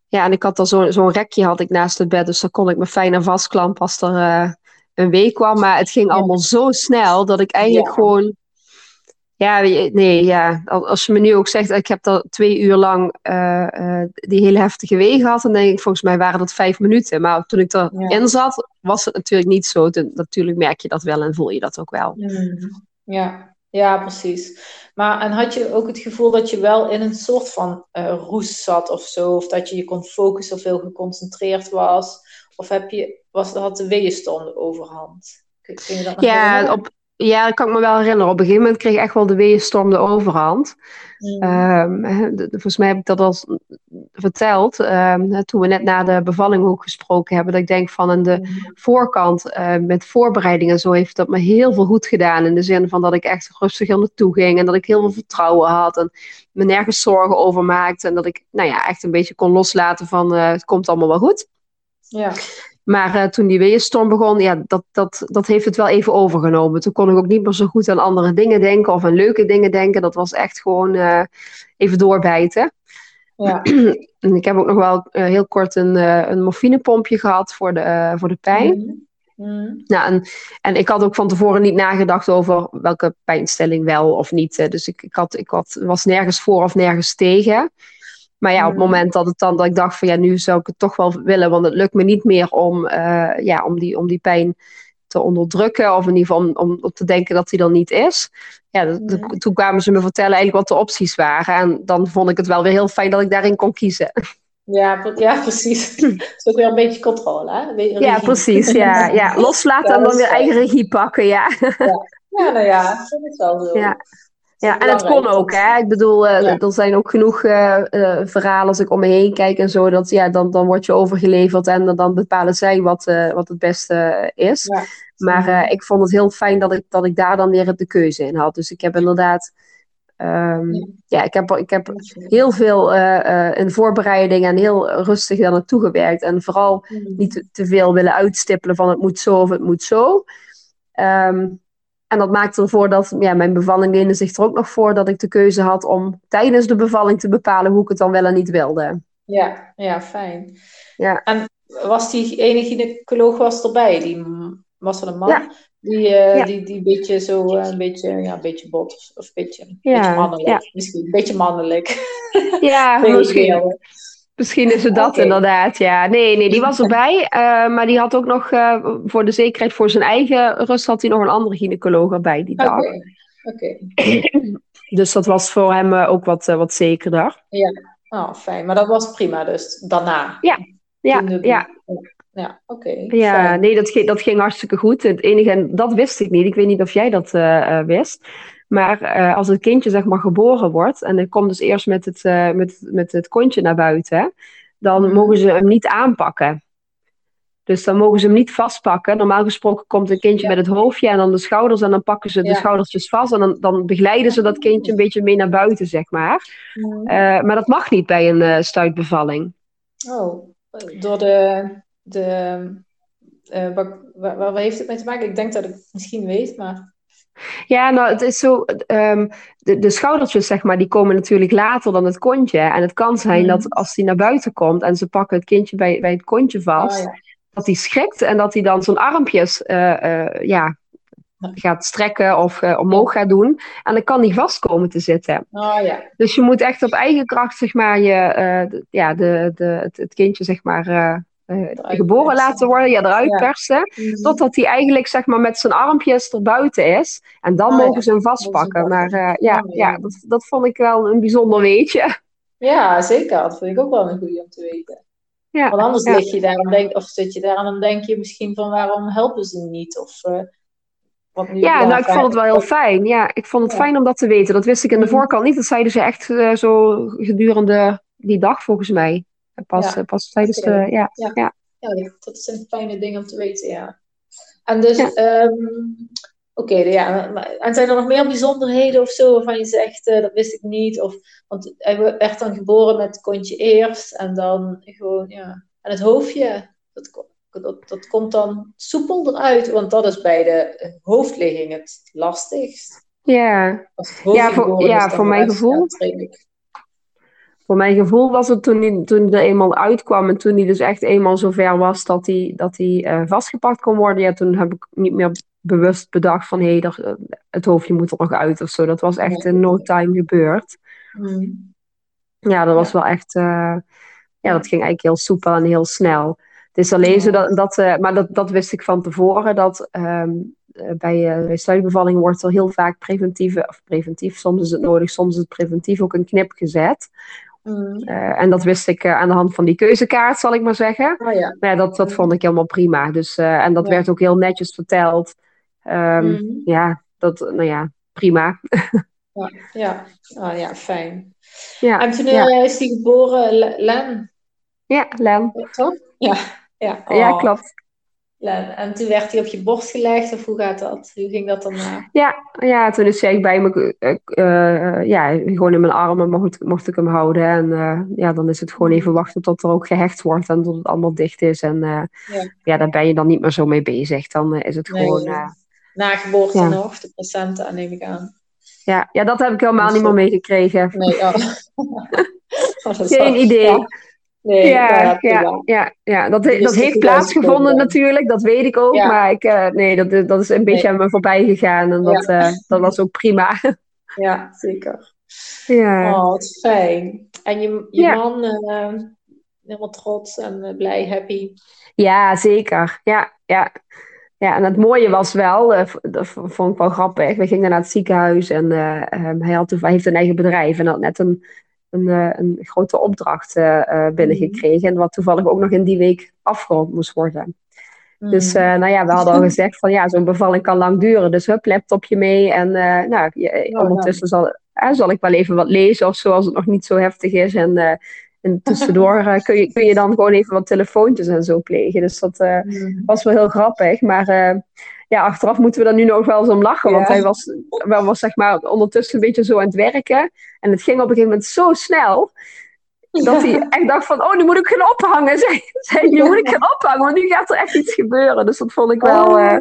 ja, en ik had dan zo'n zo'n rekje had ik naast het bed. Dus daar kon ik me fijn aan vastklampen als er uh, een week kwam. Maar het ging allemaal zo snel dat ik eigenlijk ja. gewoon ja, nee, ja. Als je me nu ook zegt, ik heb dat twee uur lang uh, uh, die hele heftige wegen gehad, dan denk ik, volgens mij waren dat vijf minuten. Maar toen ik erin ja. zat, was het natuurlijk niet zo. Natuurlijk merk je dat wel en voel je dat ook wel. Mm. Ja, ja, precies. Maar en had je ook het gevoel dat je wel in een soort van uh, roes zat of zo? Of dat je je kon focussen of heel geconcentreerd was? Of heb je, was, had de weeënstorm de overhand? Kun je dat ja, op, ja, dat kan ik me wel herinneren. Op een gegeven moment kreeg echt wel de weeënstorm de overhand. Mm. Um, volgens mij heb ik dat als verteld, ehm, toen we net na de bevalling ook gesproken hebben, dat ik denk van aan de Mhm. voorkant uh, met voorbereidingen zo heeft dat me heel veel goed gedaan. In de zin van dat ik echt rustig er naartoe ging en dat ik heel veel vertrouwen had en me nergens zorgen over maakte. En dat ik nou ja, echt een beetje kon loslaten van uh, het komt allemaal wel goed. Ja. Maar uh, toen die weerstorm begon, ja, dat, dat, dat heeft het wel even overgenomen. Toen kon ik ook niet meer zo goed aan andere dingen denken of aan leuke dingen denken. Dat was echt gewoon uh, even doorbijten. Ja. en ik heb ook nog wel uh, heel kort een, een morfinepompje gehad voor de, voor de pijn. Mm. Mm. Nou, en, en ik had ook van tevoren niet nagedacht over welke pijnstelling wel of niet. Dus ik, ik, had, ik had, was nergens voor of nergens tegen. Maar ja, op het moment dat, het dan, dat ik dacht van ja, nu zou ik het toch wel willen, want het lukt me niet meer om, uh, ja, om, die, om die pijn te onderdrukken. Of in ieder geval om, om, om te denken dat die er niet is. Ja, de, toen kwamen ze me vertellen eigenlijk wat de opties waren. En dan vond ik het wel weer heel fijn dat ik daarin kon kiezen. Ja, ja precies. Het is ook weer een beetje controle, hè? Beetje ja, precies. Ja, ja. Loslaten ja, en dan weer eigen regie pakken, ja. ja. Ja, nou ja, vind het wel zo. Ja. Ja, en het kon ook, hè. Ik bedoel, uh, ja. er zijn ook genoeg uh, uh, verhalen als ik om me heen kijk en zo. Dat, ja, dan, dan word je overgeleverd en dan bepalen zij wat, wat het beste is. Ja. Maar ik vond het heel fijn dat ik, dat ik daar dan weer de keuze in had. Dus ik heb inderdaad... Um, ja. ja, ik heb, ik heb heel veel in voorbereiding en heel rustig daar naartoe gewerkt. En vooral Mm. niet te, te, veel willen uitstippelen van het moet zo of het moet zo. Um, en dat maakte ervoor dat ja, mijn bevalling leende zich er ook nog voor dat ik de keuze had om tijdens de bevalling te bepalen hoe ik het dan wel en niet wilde. Ja, ja fijn. Ja. En was die ene gynaecoloog was erbij? Die, was er een man? Ja. Die, uh, Ja. die, die een beetje zo, uh, een beetje, ja, een beetje bot of, of een beetje, Ja, beetje mannelijk. ja. Misschien een beetje mannelijk. Ja, misschien. Misschien is het dat inderdaad. Ja, nee, nee, die was erbij. eh, maar die had ook nog eh, voor de zekerheid, voor zijn eigen rust, had hij nog een andere gynaecoloog erbij die dag. Oké. Dus dat was voor hem eh, ook wat, wat zekerder. Oh, fijn. Maar dat was prima dus, daarna. Ja, de- ja. Ja, oké. Ja, fijn. nee, dat ging, dat ging hartstikke goed. Het enige, en dat wist ik niet. Ik weet niet of jij dat wist. Maar eh, als het kindje zeg maar geboren wordt en het komt dus eerst met het, eh, met, met het kontje naar buiten, dan Mhm. mogen ze hem niet aanpakken. Dus dan mogen ze hem niet vastpakken. Normaal gesproken komt een kindje Ja. met het hoofdje en dan de schouders en dan pakken ze de Ja. schoudertjes vast en dan, dan begeleiden ze dat kindje een beetje mee naar buiten, zeg maar. Mhm. Eh, maar dat mag niet bij een eh stuitbevalling. Oh, door de. de waar, waar, waar heeft het mee te maken? Ik denk dat ik het misschien weet, maar. Ja, nou, het is zo. ehm, de, de schoudertjes, zeg maar, die komen natuurlijk later dan het kontje. En het kan zijn Mhm. dat als die naar buiten komt en ze pakken het kindje bij, bij het kontje vast, Oh, ja. dat hij schrikt en dat hij dan zijn armpjes eh, eh, ja, gaat strekken of eh, omhoog gaat doen. En dan kan die vast komen te zitten. Oh ja. Dus je moet echt op eigen kracht, zeg maar, je, ja, de, de, het, het kindje, zeg maar, geboren laten worden, ja, eruit Ja. persen. Mhm. Totdat hij eigenlijk zeg maar met zijn armpjes er buiten is. En dan Oh, mogen ja. ze hem Mogen vastpakken. Maar eh, ja, Oh, ja. ja dat, dat vond ik wel een bijzonder weetje. Ja, zeker. Dat vind ik ook wel een goede om te weten. Ja, Want anders lig je daar en denk, of zit je daar en dan denk je misschien van waarom helpen ze niet? Of, wat nu, ja, nou ik vond het wel heel fijn. Ja, ik vond het fijn om dat te weten. Dat wist ik in de Mhm. voorkant niet. Dat zeiden ze echt eh, zo gedurende die dag volgens mij. Pas, Ja. eh, pas tijdens de, ja, Ja. ja. Ja, dat- zijn fijne dingen om te weten, ja. En dus, ehm, oké, ja. En zijn er nog meer bijzonderheden of zo waarvan je zegt, eh, dat wist ik niet? Of, want hij werd dan geboren met het kontje eerst en dan gewoon, ja. En het hoofdje, dat, dat, dat komt dan soepel eruit, want dat is bij de hoofdligging het lastigst. ja. Als het hoofdje Ja, voor- ja, voor mijn gevoel. Voor mijn gevoel was het toen hij, toen er eenmaal uitkwam en toen hij dus echt eenmaal zover was dat hij, dat hij eh, vastgepakt kon worden, ja, toen heb ik niet meer bewust bedacht van hé, hey, er- het hoofdje moet er nog uit of zo. Dat was echt in no time gebeurd. Mhm. Ja, dat was Ja. wel echt, eh, ja, dat ging eigenlijk heel soepel en heel snel. Het is alleen Ja. zo dat, dat eh, maar dat, dat wist ik van tevoren, dat eh, bij, eh bij stuitbevalling wordt er heel vaak preventieve, of preventief, soms is het nodig, soms is het preventief ook een knip gezet. Mhm. Eh, en dat wist ik eh, aan de hand van die keuzekaart, zal ik maar zeggen. Oh ja. Dat, dat vond ik helemaal prima. Dus, eh, en dat Ja. werd ook heel netjes verteld. Ehm, Mhm. Ja, dat, nou ja, prima. Ja, ja. Oh, ja fijn. Ja, en toen is die geboren, Le- Len, Ja, Len. toch? Ja, ja. Ja, Oh, klopt. En toen werd hij op je borst gelegd, of hoe gaat dat? Hoe ging dat daarna? Ja, ja, toen is hij bij me, eh, eh, ja, gewoon in mijn armen mocht, mocht ik hem houden. En eh, ja, dan is het gewoon even wachten tot er ook gehecht wordt en tot het allemaal dicht is. En eh, Ja. ja, daar ben je dan niet meer zo mee bezig. Dan eh, is het Nee, gewoon, eh, Na geboorte Ja. nog, de placenta neem ik aan. ja, ja, dat heb ik helemaal niet meer eh, meegekregen. Nee, oh. Is Geen idee. Ja. Nee, Ja, ja, ja, ja. Dat, Die dat heeft plaatsgevonden natuurlijk, dat weet ik ook. Ja. Maar ik, eh, nee, dat, dat is een beetje Nee. aan me voorbij gegaan. En dat, eh, dat was ook prima. Ja, zeker. ja. Oh, wat fijn. En je, je man, eh, helemaal trots en eh, blij, happy. Ja, zeker. Ja, ja. Ja, en het mooie was wel, eh, dat vond ik wel grappig. We gingen naar het ziekenhuis en eh, ehm, hij, had, hij heeft een eigen bedrijf en had net een, een, eh, een grote opdracht eh, eh, binnengekregen. En wat toevallig ook nog in die week afgerond moest worden. Dus Mm. eh, nou ja, we hadden al gezegd van ja, zo'n bevalling kan lang duren. Dus hup, laptopje mee. En nou, je- Oh, ondertussen zal, zal ik wel even wat lezen of zo, als het nog niet zo heftig is. En, en tussendoor eh, kun, je, kun je dan gewoon even wat telefoontjes en zo plegen. Dus dat eh, Mm. was wel heel grappig. Maar eh, ja, achteraf moeten we daar nu nog wel eens om lachen. Want hij was, wel was zeg maar ondertussen een beetje zo aan het werken. En het ging op een gegeven moment zo snel. Dat hij echt dacht van, oh, nu moet ik gaan ophangen. Zei, zei nu moet ik gaan ophangen, want nu gaat er echt iets gebeuren. Dus dat vond ik wel, Oh.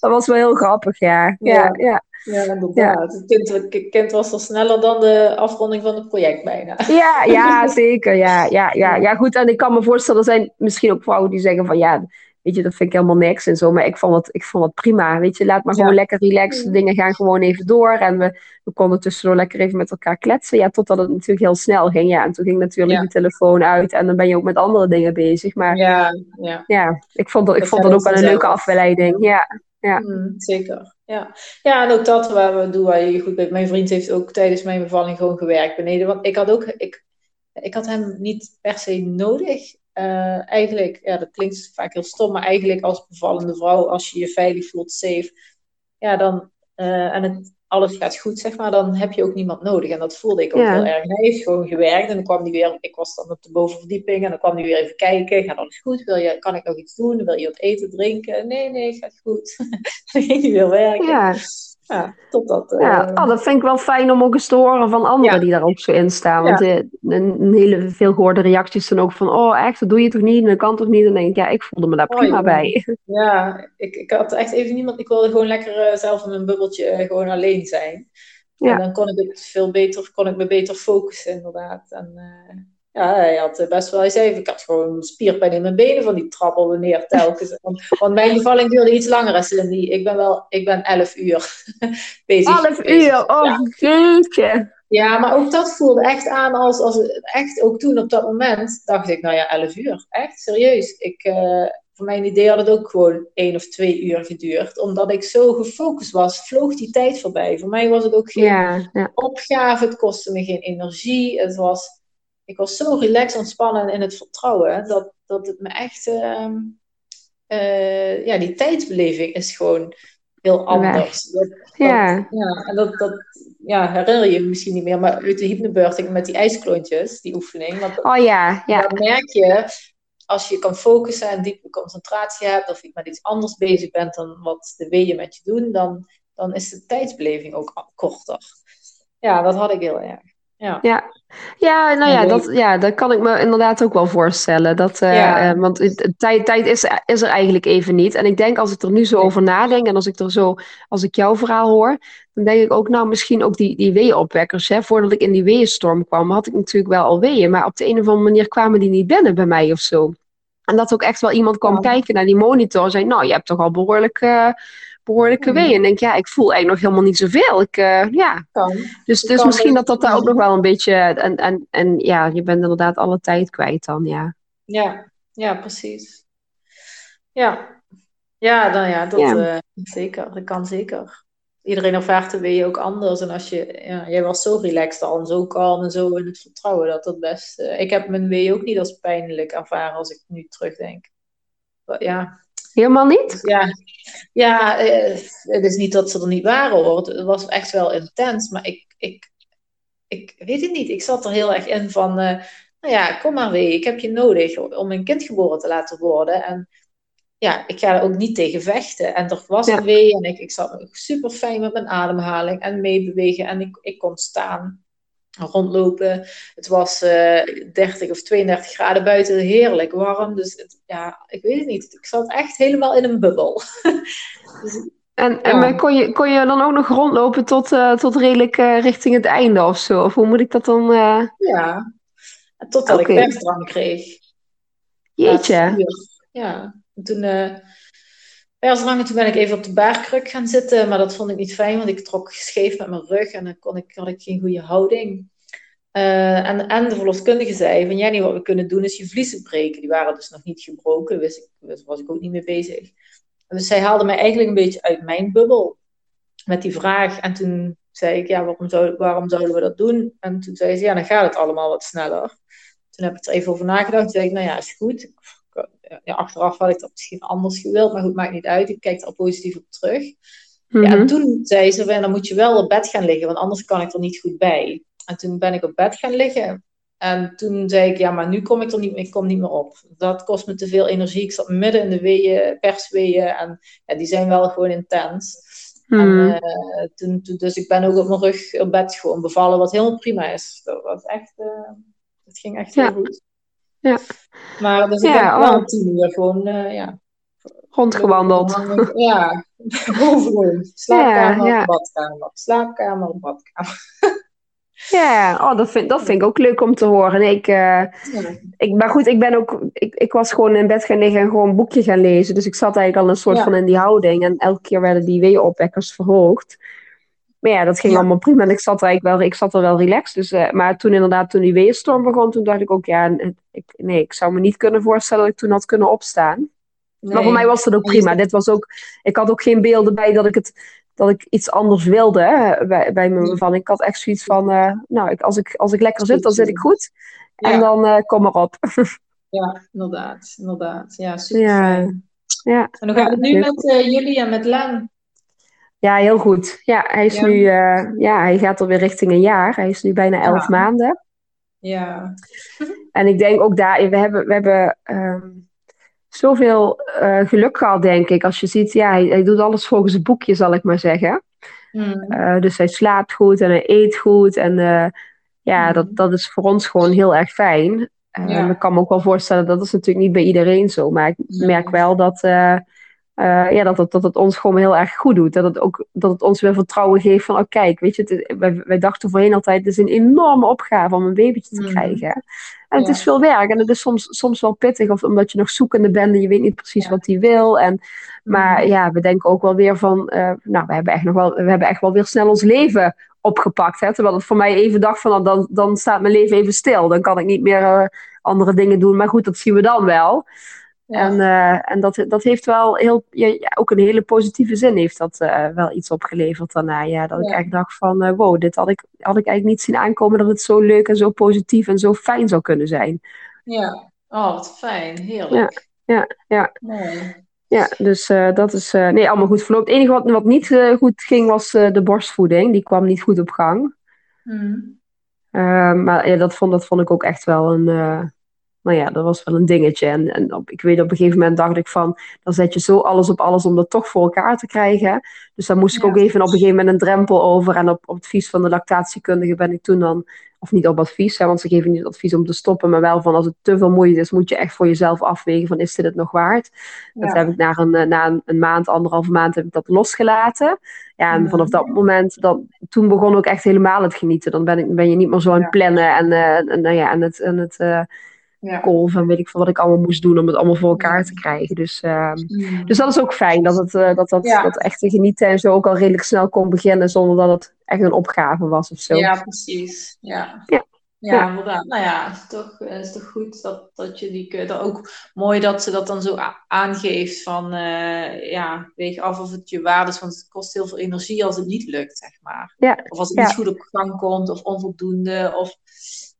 dat was wel heel grappig, ja. Ja, Ja. Ja. Inderdaad. Het kind, het kind was al sneller dan de afronding van het project bijna. Ja, ja, zeker. Ja, ja, ja, ja, goed. En ik kan me voorstellen, er zijn misschien ook vrouwen die zeggen van ja, weet je, dat vind ik helemaal niks en zo. Maar ik vond het, ik vond het prima. Weet je, laat maar gewoon Ja. lekker relaxen. De dingen gaan gewoon even door. En we, we konden tussendoor lekker even met elkaar kletsen. Ja, totdat het natuurlijk heel snel ging. Ja, en toen ging natuurlijk Ja. de telefoon uit. En dan ben je ook met andere dingen bezig. Maar ja, Ja, ja. ik vond dat, ik Dat vond dat ook wel een leuke afleiding. Ja, Ja. Mm, zeker. Ja. ja, en ook dat waar we doen waar je goed bent. Mijn vriend heeft ook tijdens mijn bevalling gewoon gewerkt beneden. Want ik had ook, ik, ik had hem niet per se nodig. Eh, eigenlijk, ja, dat klinkt vaak heel stom, maar eigenlijk als bevallende vrouw, als je je veilig voelt, safe, ja, dan, eh, en het, alles gaat goed, zeg maar, dan heb je ook niemand nodig. En dat voelde ik ook Ja. heel erg. Hij heeft gewoon gewerkt en dan kwam hij weer, ik was dan op de bovenverdieping en dan kwam hij weer even kijken, gaat alles goed? Wil je, kan ik nog iets doen? Wil je wat eten, drinken? Nee, nee, gaat goed. dan ging hij weer werken. ja. Ja, totdat... eh, Ja, oh, dat vind ik wel fijn om ook eens te horen van anderen Ja. die daar ook zo in staan. Want eh, een, hele veel gehoorde reacties dan ook van, oh echt, dat doe je toch niet en dat kan toch niet? En dan denk ik, ja, ik voelde me daar Oh, prima ja. bij. Ja, ik, ik had echt even niemand. Ik wilde gewoon lekker eh, zelf in mijn bubbeltje gewoon alleen zijn. Ja. En dan kon ik het veel beter, kon ik me beter focussen, inderdaad. En ja, hij had eh, best wel, hij zei, ik had gewoon spierpijn in mijn benen van die trappelde neer telkens. Want, want mijn bevalling duurde iets langer als Cindy. Ik ben wel, ik ben 11 uur bezig. Half bezig. uur, oh jeetje. Ja, maar ook dat voelde echt aan als, als echt ook toen op dat moment dacht ik, nou ja, 11 uur. Echt serieus. Ik, eh, voor mijn idee had het ook gewoon één of twee uur geduurd. Omdat ik zo gefocust was, vloog die tijd voorbij. Voor mij was het ook geen Ja, ja, opgave, het kostte me geen energie. Het was, ik was zo relaxed, ontspannen in het vertrouwen, dat, dat het me echt, ehm, eh, ja, die tijdsbeleving is gewoon heel anders. Dat, dat- ja. ja, en dat, dat ja, herinner je je misschien niet meer, maar uit de hypnobirthing met die ijsklontjes, die oefening. Want Oh ja, ja. dan merk je, als je kan focussen en diepe concentratie hebt, of je met iets anders bezig bent dan wat de weeën met je doen, dan, dan is de tijdsbeleving ook korter. Ja, dat had ik heel erg. Ja, Ja, ja, nou ja, dat, ja, dat kan ik me inderdaad ook wel voorstellen. Dat, eh, Ja. eh, want tijd, tijd is, is er eigenlijk even niet. En ik denk als ik er nu zo over nadenk en als ik er zo, als ik jouw verhaal hoor, dan denk ik ook, nou, misschien ook die, die weeënopwekkers. Hè? Voordat ik in die weeënstorm kwam, had ik natuurlijk wel al weeën, maar op de een of andere manier kwamen die niet binnen bij mij of zo. En dat ook echt wel iemand kwam Ja. kijken naar die monitor en zei, nou, je hebt toch al behoorlijk, eh, behoorlijke Hmm. weeën. En denk, ja, ik voel eigenlijk nog helemaal niet zoveel. Ik, eh, ja, kan. dus, dus kan misschien dat dat daar ook nog wel een beetje. En, en, en ja, je bent inderdaad alle tijd kwijt dan, ja. Ja, ja, precies. Ja, ja, nou ja, dat Ja. eh, zeker. Dat kan zeker. Iedereen ervaart de weeën ook anders. En als je, ja, jij was zo relaxed al en zo kalm en zo in het vertrouwen dat dat best. eh, ik heb mijn weeën ook niet als pijnlijk ervaren als ik nu terugdenk. Maar Ja, Helemaal niet? ja, ja eh, het is niet dat ze er niet waren hoor. Het was echt wel intens. Maar ik, ik, ik weet het niet. Ik zat er heel erg in van, uh, nou ja, kom maar weer. Ik heb je nodig om een kind geboren te laten worden. En ja, ik ga er ook niet tegen vechten. En er was een wee en ik, ik zat super fijn met mijn ademhaling en meebewegen. En ik, ik kon staan, rondlopen. Het was uh, eh, 30 of 32 graden buiten, heerlijk warm. Dus het, ja, ik weet het niet. Ik zat echt helemaal in een bubbel. dus, en, en kon, je, kon je dan ook nog rondlopen tot, uh, tot redelijk uh, richting het einde of zo? Of hoe moet ik dat dan... Ja, totdat okay. ik persdrang kreeg. Jeetje. Ja, en toen persdrang, toen ben ik even op de baarkruk gaan zitten. Maar dat vond ik niet fijn, want ik trok scheef met mijn rug en dan kon ik, had ik geen goede houding. en, en de verloskundige zei van Jenny, wat we kunnen doen is je vliezen breken. Die waren dus nog niet gebroken, wist ik, daar was ik ook niet mee bezig. Dus zij haalde mij eigenlijk een beetje uit mijn bubbel met die vraag. En toen zei ik, ja, waarom, zou, waarom zouden we dat doen? En toen zei ze, ja, dan gaat het allemaal wat sneller. Toen heb ik er even over nagedacht. Toen zei ik, nou ja, is goed. Ja, achteraf had ik dat misschien anders gewild, maar goed, maakt niet uit. Ik kijk er al positief op terug. ja, en mhm. toen zei ze, dan moet je wel op bed gaan liggen, want anders kan ik er niet goed bij. En toen ben ik op bed gaan liggen. En toen zei ik, ja, maar nu kom ik er niet, ik kom niet meer op. Dat kost me te veel energie. Ik zat midden in de weeën, persweeën. En ja, die zijn wel gewoon intens. En, hmm. eh, toen, toen, dus ik ben ook op mijn rug op bed gewoon bevallen, wat helemaal prima is. Dat, was echt, uh, het ging echt heel goed. Ja. Maar dus ik ja, wel oh. tien uur gewoon, uh, ja. Rondgewandeld. Ja. Slaapkamer, ja, ja. badkamer. Slaapkamer, badkamer. Ja, oh, dat, vind, dat vind ik ook leuk om te horen. Ik, uh, ik, maar goed, ik ben ook. Ik, ik was gewoon in bed gaan liggen en gewoon een boekje gaan lezen. Dus ik zat eigenlijk al een soort van in die houding. En elke keer werden die weeopwekkers verhoogd. Maar ja, dat ging allemaal prima. En ik zat er eigenlijk wel, ik zat er wel relaxed. Dus, uh, maar toen inderdaad, toen die weerstorm begon, toen dacht ik ook, ja, ik, nee, ik zou me niet kunnen voorstellen dat ik toen had kunnen opstaan. Maar voor mij was dat ook prima. Dit was ook, ik had ook geen beelden bij dat ik het dat ik iets anders wilde hè, bij, bij mijn bevalling. Ik had echt zoiets van, uh, nou, ik, als, ik, als ik lekker zit, dan zit ik goed. En dan uh, kom erop. ja, inderdaad. inderdaad. Ja, super ja. Ja. En hoe gaat het nu met jullie en met Len? Ja, heel goed. Ja, hij is nu, ja, hij gaat alweer richting een jaar. Hij is nu bijna elf maanden. Ja. en ik denk ook daar, we hebben, we hebben um, zoveel uh, geluk gehad, denk ik. Als je ziet, ja, hij, hij, doet alles volgens het boekje, zal ik maar zeggen. Mm. Uh, dus hij slaapt goed en hij eet goed. En ja, mm. dat, dat is voor ons gewoon heel erg fijn. Ja. Ik kan me ook wel voorstellen, dat is natuurlijk niet bij iedereen zo. Maar ik merk wel dat, uh, ja, dat, het, dat het ons gewoon heel erg goed doet. Dat het, ook, dat het ons weer vertrouwen geeft van, oh kijk, weet je, het, wij, wij, dachten voorheen altijd, het is een enorme opgave om een babytje te mm. krijgen. En het is veel werk en het is soms, soms wel pittig, of omdat je nog zoekende bent en je weet niet precies wat hij wil. En, maar mm. ja, we denken ook wel weer van, uh, nou, we hebben, echt nog wel, we hebben echt wel weer snel ons leven opgepakt. Hè? Terwijl het voor mij even dacht van, dan, dan staat mijn leven even stil. Dan kan ik niet meer uh, andere dingen doen. Maar goed, dat zien we dan wel. En, uh, en dat, dat heeft wel heel, ja, ook een hele positieve zin heeft dat uh, wel iets opgeleverd daarna. Ja, dat ik echt dacht van, uh, wow, dit had ik, had ik eigenlijk niet zien aankomen dat het zo leuk en zo positief en zo fijn zou kunnen zijn. Ja, oh, wat fijn, heerlijk. Ja, ja, ja. Ja, dus dat is nee, allemaal goed verlopen. Het enige wat, wat niet goed ging was de borstvoeding. Die kwam niet goed op gang. Mm. maar ja, dat, vond, dat vond ik ook echt wel een nou ja, dat was wel een dingetje. En, en op, ik weet op een gegeven moment dacht ik van, dan zet je zo alles op alles om dat toch voor elkaar te krijgen. Dus dan moest ik ook even op een gegeven moment een drempel over. En op, op advies van de lactatiekundige ben ik toen dan, of niet op advies, hè, want ze geven niet advies om te stoppen, maar wel van als het te veel moeite is, moet je echt voor jezelf afwegen van, is dit het nog waard? Dat heb ik na een, eh, na een, maand, anderhalve maand, heb ik dat losgelaten. Ja, en vanaf dat moment, dan, toen begon ook echt helemaal het genieten. Dan ben, ik, ben je niet meer zo aan het plannen en, uh, en, nou ja, en het... En het uh, ja. golf en weet ik veel wat ik allemaal moest doen om het allemaal voor elkaar te krijgen. Dus, uh, dus dat is ook fijn dat het, uh, dat, dat, ja. dat echte genieten en zo ook al redelijk snel kon beginnen zonder dat het echt een opgave was of zo. Ja, precies. Ja. ja. Ja, inderdaad. Nou ja, het is toch, eh, is toch goed dat, dat je die kunt. Ook mooi dat ze dat dan zo aangeeft van, uh, ja, weeg af of het je waard is, want het kost heel veel energie als het niet lukt, zeg maar. Ja. Of als het niet goed op gang komt, of onvoldoende, of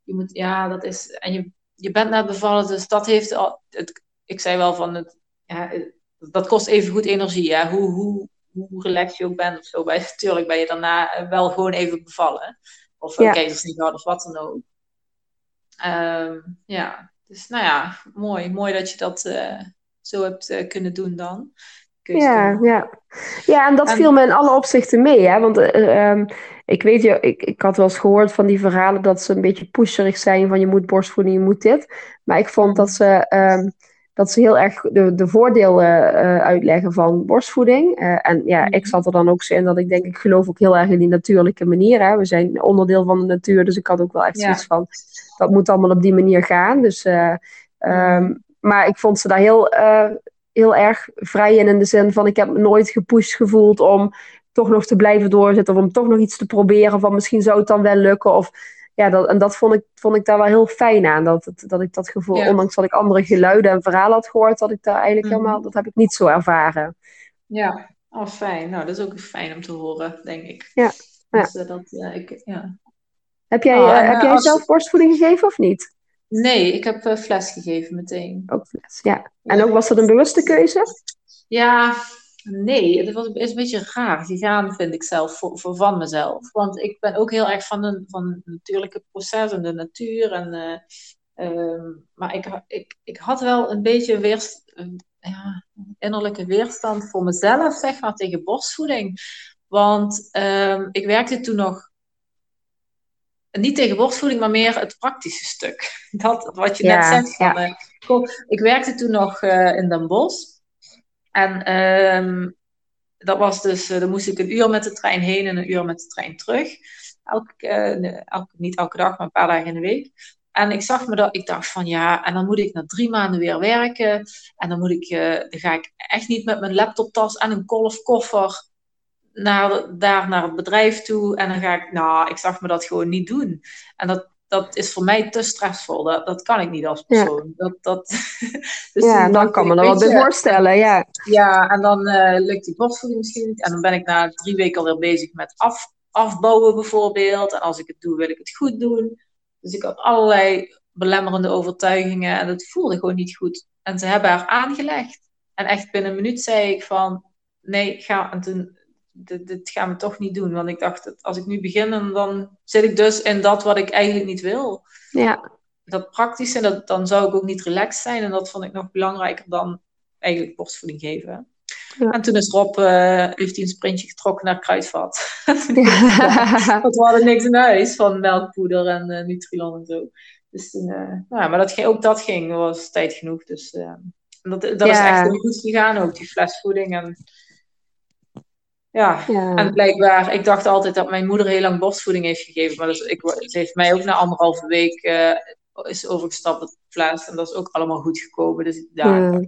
je moet, ja, dat is, en je je bent net bevallen, dus dat heeft al. Het, ik zei wel van het. Ja, dat kost even goed energie. Ja. Hoe, hoe, hoe relaxed je ook bent of zo. Bij, natuurlijk ben je daarna wel gewoon even bevallen. Of een ja. keizersnee gehad of wat dan ook. Um, ja, dus nou ja, mooi. Mooi dat je dat uh, zo hebt uh, kunnen doen dan. Ja, ja. ja, en dat viel me in alle opzichten mee. Hè? Want uh, um, ik weet je, ik, ik had wel eens gehoord van die verhalen dat ze een beetje pusherig zijn van je moet borstvoeding, je moet dit. Maar ik vond dat ze, um, dat ze heel erg de, de voordelen uh, uitleggen van borstvoeding. Uh, en ja, ik zat er dan ook zo in dat ik denk, ik geloof ook heel erg in die natuurlijke manier. Hè? We zijn onderdeel van de natuur, dus ik had ook wel echt ja. zoiets van, dat moet allemaal op die manier gaan. Dus, um, maar ik vond ze daar heel heel erg vrij in, in de zin van ik heb me nooit gepusht gevoeld om toch nog te blijven doorzetten of om toch nog iets te proberen van misschien zou het dan wel lukken of ja, dat, en dat vond ik, vond ik daar wel heel fijn aan. Dat, dat, dat ik dat gevoel, ja. ondanks dat ik andere geluiden en verhalen had gehoord, dat ik daar eigenlijk mm -hmm. helemaal, dat heb ik niet zo ervaren. Ja, oh fijn. Nou, dat is ook fijn om te horen, denk ik. Ja. Dus, uh, dat, uh, ik, ja. Heb jij, oh, en, heb jij als... zelf borstvoeding gegeven of niet? Nee, ik heb uh, fles gegeven meteen. Ook fles, ja. En ook was dat een bewuste keuze? Ja, nee. Het was, is een beetje raar gegaan, vind ik zelf, voor, voor van mezelf. Want ik ben ook heel erg van een, van natuurlijke proces en de natuur. En, uh, um, maar ik, ik, ik had wel een beetje weerst, uh, ja, innerlijke weerstand voor mezelf, zeg maar, tegen borstvoeding. Want um, ik werkte toen nog niet tegen borstvoeding, maar meer het praktische stuk. Dat wat je ja, net zegt. Van, ja. uh, ik werkte toen nog uh, in Den Bosch. En um, dat was dus, uh, dan moest ik een uur met de trein heen en een uur met de trein terug. Elke, elke, niet elke dag, maar een paar dagen in de week. En ik zag me dat, ik dacht van ja, en dan moet ik na drie maanden weer werken. En dan, moet ik, dan ga ik echt niet met mijn laptoptas en een golfkoffer naar, daar naar het bedrijf toe. En dan ga ik, nou, ik zag me dat gewoon niet doen. En dat, dat is voor mij te stressvol. Dat, dat kan ik niet als persoon. Ja. Dat, dat, dus ja, dan kan me er wat bij voorstellen, ja. Ja, en dan uh, lukt die borstvoeding misschien niet. En dan ben ik na drie weken alweer bezig met af, afbouwen bijvoorbeeld. En als ik het doe, wil ik het goed doen. Dus ik had allerlei belemmerende overtuigingen. En dat voelde gewoon niet goed. En ze hebben haar aangelegd. En echt binnen een minuut zei ik van... Nee, ga. En toen dit, dit gaan we toch niet doen. Want ik dacht, dat als ik nu begin, dan zit ik dus in dat wat ik eigenlijk niet wil. Ja. Dat praktische, dat, dan zou ik ook niet relaxed zijn. En dat vond ik nog belangrijker dan eigenlijk borstvoeding geven. Ja. En toen is Rob, uh, heeft hij een sprintje getrokken naar Kruidvat. ja. Want we hadden niks in huis van melkpoeder en uh, Nutrilon en zo. Dus toen, uh, nou, maar dat, ook dat ging, was tijd genoeg. Dus dat, dat ja. is echt heel goed gegaan ook, die flesvoeding. En ja. ja. en blijkbaar, ik dacht altijd dat mijn moeder heel lang borstvoeding heeft gegeven, maar dus ik, ze heeft mij ook na anderhalve week uh, is overgestapt op fles en dat is ook allemaal goed gekomen. Dus ja, ja.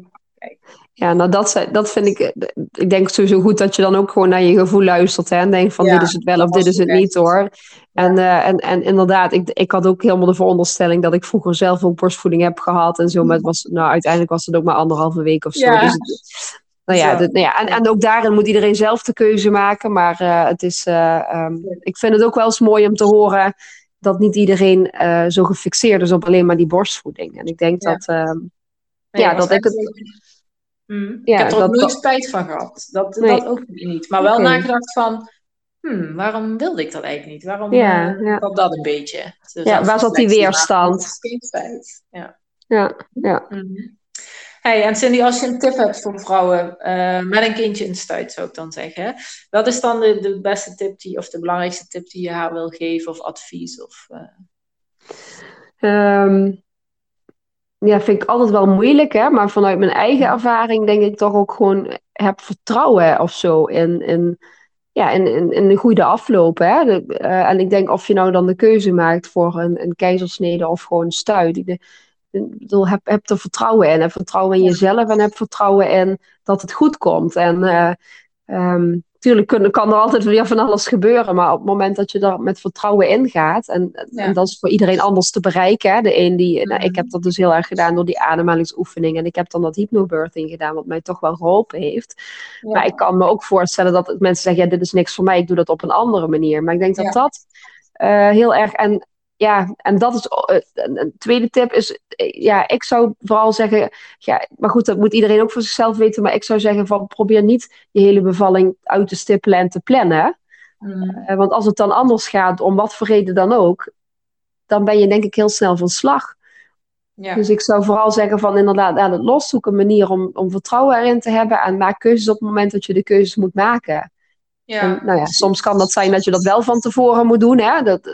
Ja, nou dat, dat vind ik, ik denk sowieso goed dat je dan ook gewoon naar je gevoel luistert hè, en denkt van ja, dit is het wel of dit is het niet hoor. En, uh, en, en inderdaad, ik, ik had ook helemaal de veronderstelling dat ik vroeger zelf ook borstvoeding heb gehad en zo, maar het was, nou uiteindelijk was het ook maar anderhalve week of zo. Ja. Dus het, nou ja, nou ja, en, en ook daarin moet iedereen zelf de keuze maken. Maar uh, het is, uh, um, ik vind het ook wel eens mooi om te horen dat niet iedereen uh, zo gefixeerd is op alleen maar die borstvoeding. En ik denk ja. dat, nee, ja, dat ik het. Hmm. Ja, ik heb er ook nooit spijt van gehad. Dat, nee. dat ook niet. Maar wel okay. nagedacht van, hmm, waarom wilde ik dat eigenlijk niet? Waarom ja, ja. dat dat een beetje? Dus ja, waar zat die weerstand? Geen spijt. Ja, ja. ja. Mm. Hey, en Cindy, als je een tip hebt voor vrouwen uh, met een kindje in stuit, zou ik dan zeggen. Wat is dan de, de beste tip die, of de belangrijkste tip die je haar wil geven, of advies? Of, uh... um, ja, vind ik altijd wel moeilijk, hè? maar vanuit mijn eigen ervaring denk ik toch ook gewoon heb vertrouwen of zo in, in, ja, in, in, een goede afloop. Hè? De, uh, en ik denk of je nou dan de keuze maakt voor een, een keizersnede of gewoon stuit. Ik, ik bedoel, heb, heb er vertrouwen in. Heb vertrouwen in jezelf en heb vertrouwen in dat het goed komt. En uh, um, natuurlijk kan, kan er altijd weer van alles gebeuren, maar op het moment dat je er met vertrouwen in gaat, en, ja. en dat is voor iedereen anders te bereiken. Hè? De een die, nou, ik heb dat dus heel erg gedaan door die ademhalingsoefening en ik heb dan dat hypnobirthing gedaan, wat mij toch wel geholpen heeft. Ja. Maar ik kan me ook voorstellen dat mensen zeggen, ja, dit is niks voor mij, ik doe dat op een andere manier. Maar ik denk dat ja. dat uh, heel erg, en ja, en dat is een tweede tip is, ja, ik zou vooral zeggen, ja, maar goed, dat moet iedereen ook voor zichzelf weten, maar ik zou zeggen van probeer niet je hele bevalling uit te stippelen en te plannen. Mm. want als het dan anders gaat, om wat voor reden dan ook, dan ben je denk ik heel snel van slag. Ja. Dus ik zou vooral zeggen van inderdaad aan het los, zoek een manier om, om vertrouwen erin te hebben en maak keuzes op het moment dat je de keuzes moet maken. Ja. En, nou ja, soms kan dat zijn dat je dat wel van tevoren moet doen. Hè? Dat,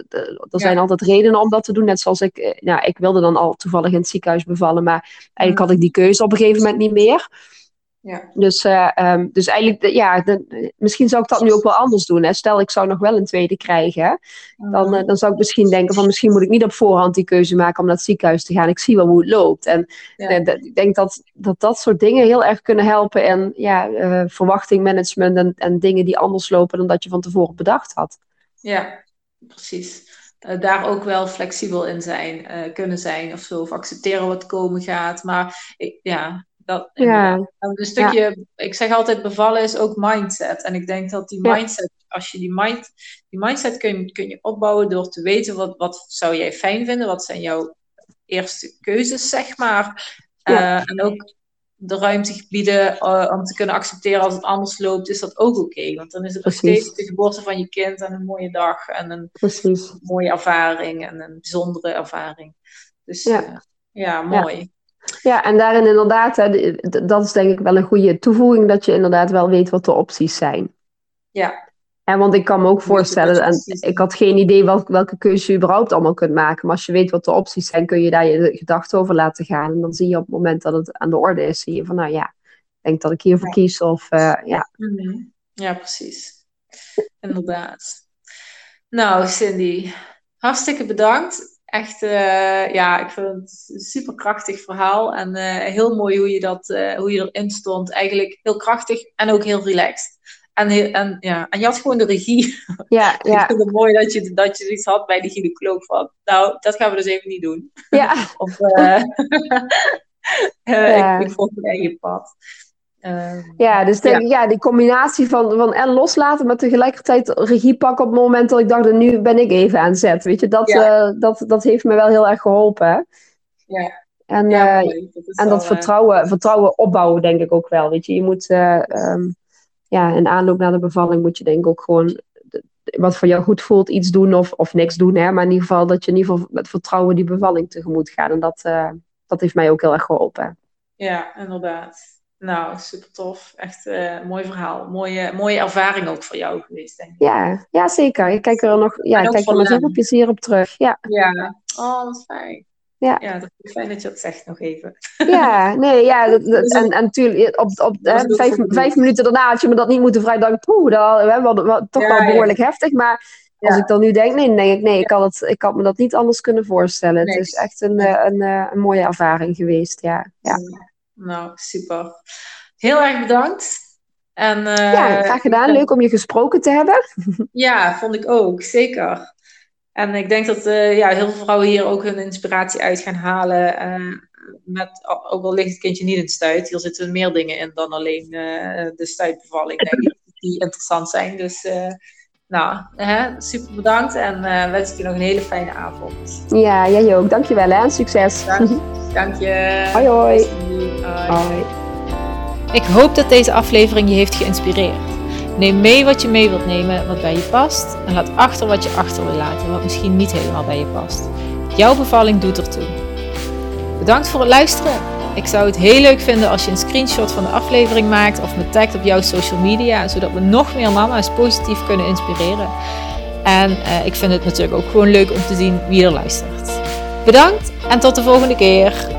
er zijn altijd redenen om dat te doen. Net zoals ik, eh, nou, ik wilde dan al toevallig in het ziekenhuis bevallen, maar eigenlijk had ik die keuze op een gegeven moment niet meer. Ja. Dus, uh, dus eigenlijk, ja, de, misschien zou ik dat nu ook wel anders doen. Hè? Stel, ik zou nog wel een tweede krijgen. Dan, uh, dan zou ik misschien denken van misschien moet ik niet op voorhand die keuze maken om naar het ziekenhuis te gaan. Ik zie wel hoe het loopt. En ja. ik denk dat, dat dat soort dingen heel erg kunnen helpen. En ja, verwachtingmanagement en, en dingen die anders lopen dan dat je van tevoren bedacht had. Ja, precies. daar ook wel flexibel in zijn, kunnen zijn of zo. Of accepteren wat komen gaat. Maar ja, dat, ja. een stukje, ik zeg altijd bevallen is ook mindset. En ik denk dat die mindset, als je die, mind, die mindset kun, kun je opbouwen door te weten wat, wat zou jij fijn vinden, wat zijn jouw eerste keuzes, zeg maar. Uh, en ook de ruimte bieden uh, om te kunnen accepteren als het anders loopt, is dat ook oké. Want dan is het nog steeds de geboorte van je kind en een mooie dag en een Precies. mooie ervaring en een bijzondere ervaring. Dus ja, uh, ja mooi. Ja, en daarin inderdaad, hè, dat is denk ik wel een goede toevoeging, dat je inderdaad wel weet wat de opties zijn. Ja. En want ik kan me ook voorstellen, en ik had geen idee welke, welke keuze je überhaupt allemaal kunt maken, maar als je weet wat de opties zijn, kun je daar je gedachten over laten gaan. En dan zie je op het moment dat het aan de orde is, zie je van, nou ja, ik denk dat ik hiervoor kies. Of, uh, ja. Mhm. ja, precies. Inderdaad. Nou, Cindy, hartstikke bedankt echt, uh, ja, ik vind het een super krachtig verhaal. En uh, heel mooi hoe je, dat, uh, hoe je erin stond. Eigenlijk heel krachtig en ook heel relaxed. En, en, ja, en je had gewoon de regie. Ja, ja. ik vind het mooi dat je, dat je iets had bij de gynaecoloog van... Nou, dat gaan we dus even niet doen. Ja. of, ja. ik, ik volg mijn eigen pad. Ehm, ja, dus ja. die combinatie van, van en loslaten, maar tegelijkertijd regie pakken op het moment dat ik dacht, nu ben ik even aan zet. Weet je, dat, uh, dat, dat heeft me wel heel erg geholpen. Ja. En, uh, dat en dat eh, vertrouwen, vertrouwen opbouwen, denk ik ook wel. Weet je, je moet um, ja, in aanloop naar de bevalling moet je denk ik ook gewoon wat voor jou goed voelt, iets doen of, of niks doen. Hè? Maar in ieder geval dat je in ieder geval met vertrouwen die bevalling tegemoet gaat. En dat, dat heeft mij ook heel erg geholpen. Ja, inderdaad. Nou, super tof. Echt uh, mooi verhaal. Mooie, mooie ervaring ook voor jou geweest, denk ik. Ja, ja zeker. Ik kijk er nog ja, kijk er met heel veel plezier op terug. Ja, ja. oh, wat fijn. Ja. ja, dat is fijn dat je dat zegt nog even. Ja, nee, ja, dat, en, en natuurlijk, op, op hè, vijf, vijf minuten daarna had je me dat niet moeten dacht ik, poeh, dat was toch wel behoorlijk heftig. Maar als ik dan nu denk, nee, dan denk ik, nee, ik had, het, ik had me dat niet anders kunnen voorstellen. Het is echt een, een, een, eh, een, mooie ervaring geweest, ja. ja. Nou, super. Heel erg bedankt. En, uh, ja, graag gedaan. Leuk om je gesproken te hebben. ja, vond ik ook. Zeker. En ik denk dat uh, ja, heel veel vrouwen hier ook hun inspiratie uit gaan halen. Uh, met, ook al ligt het kindje niet in het stuit. Hier zitten meer dingen in dan alleen de stuitbevalling. Denk ik, die interessant zijn. Dus nou, hè, super bedankt en wens ik je nog een hele fijne avond. Ja, jij ook. Dankjewel hè. Succes. Dank, dank je. Hoi hoi. Hoi. Ik hoop dat deze aflevering je heeft geïnspireerd. Neem mee wat je mee wilt nemen, wat bij je past. En laat achter wat je achter wil laten, wat misschien niet helemaal bij je past. Jouw bevalling doet ertoe. Bedankt voor het luisteren. Ik zou het heel leuk vinden als je een screenshot van de aflevering maakt of me tagt op jouw social media, zodat we nog meer mama's positief kunnen inspireren. En eh, ik vind het natuurlijk ook gewoon leuk om te zien wie er luistert. Bedankt en tot de volgende keer.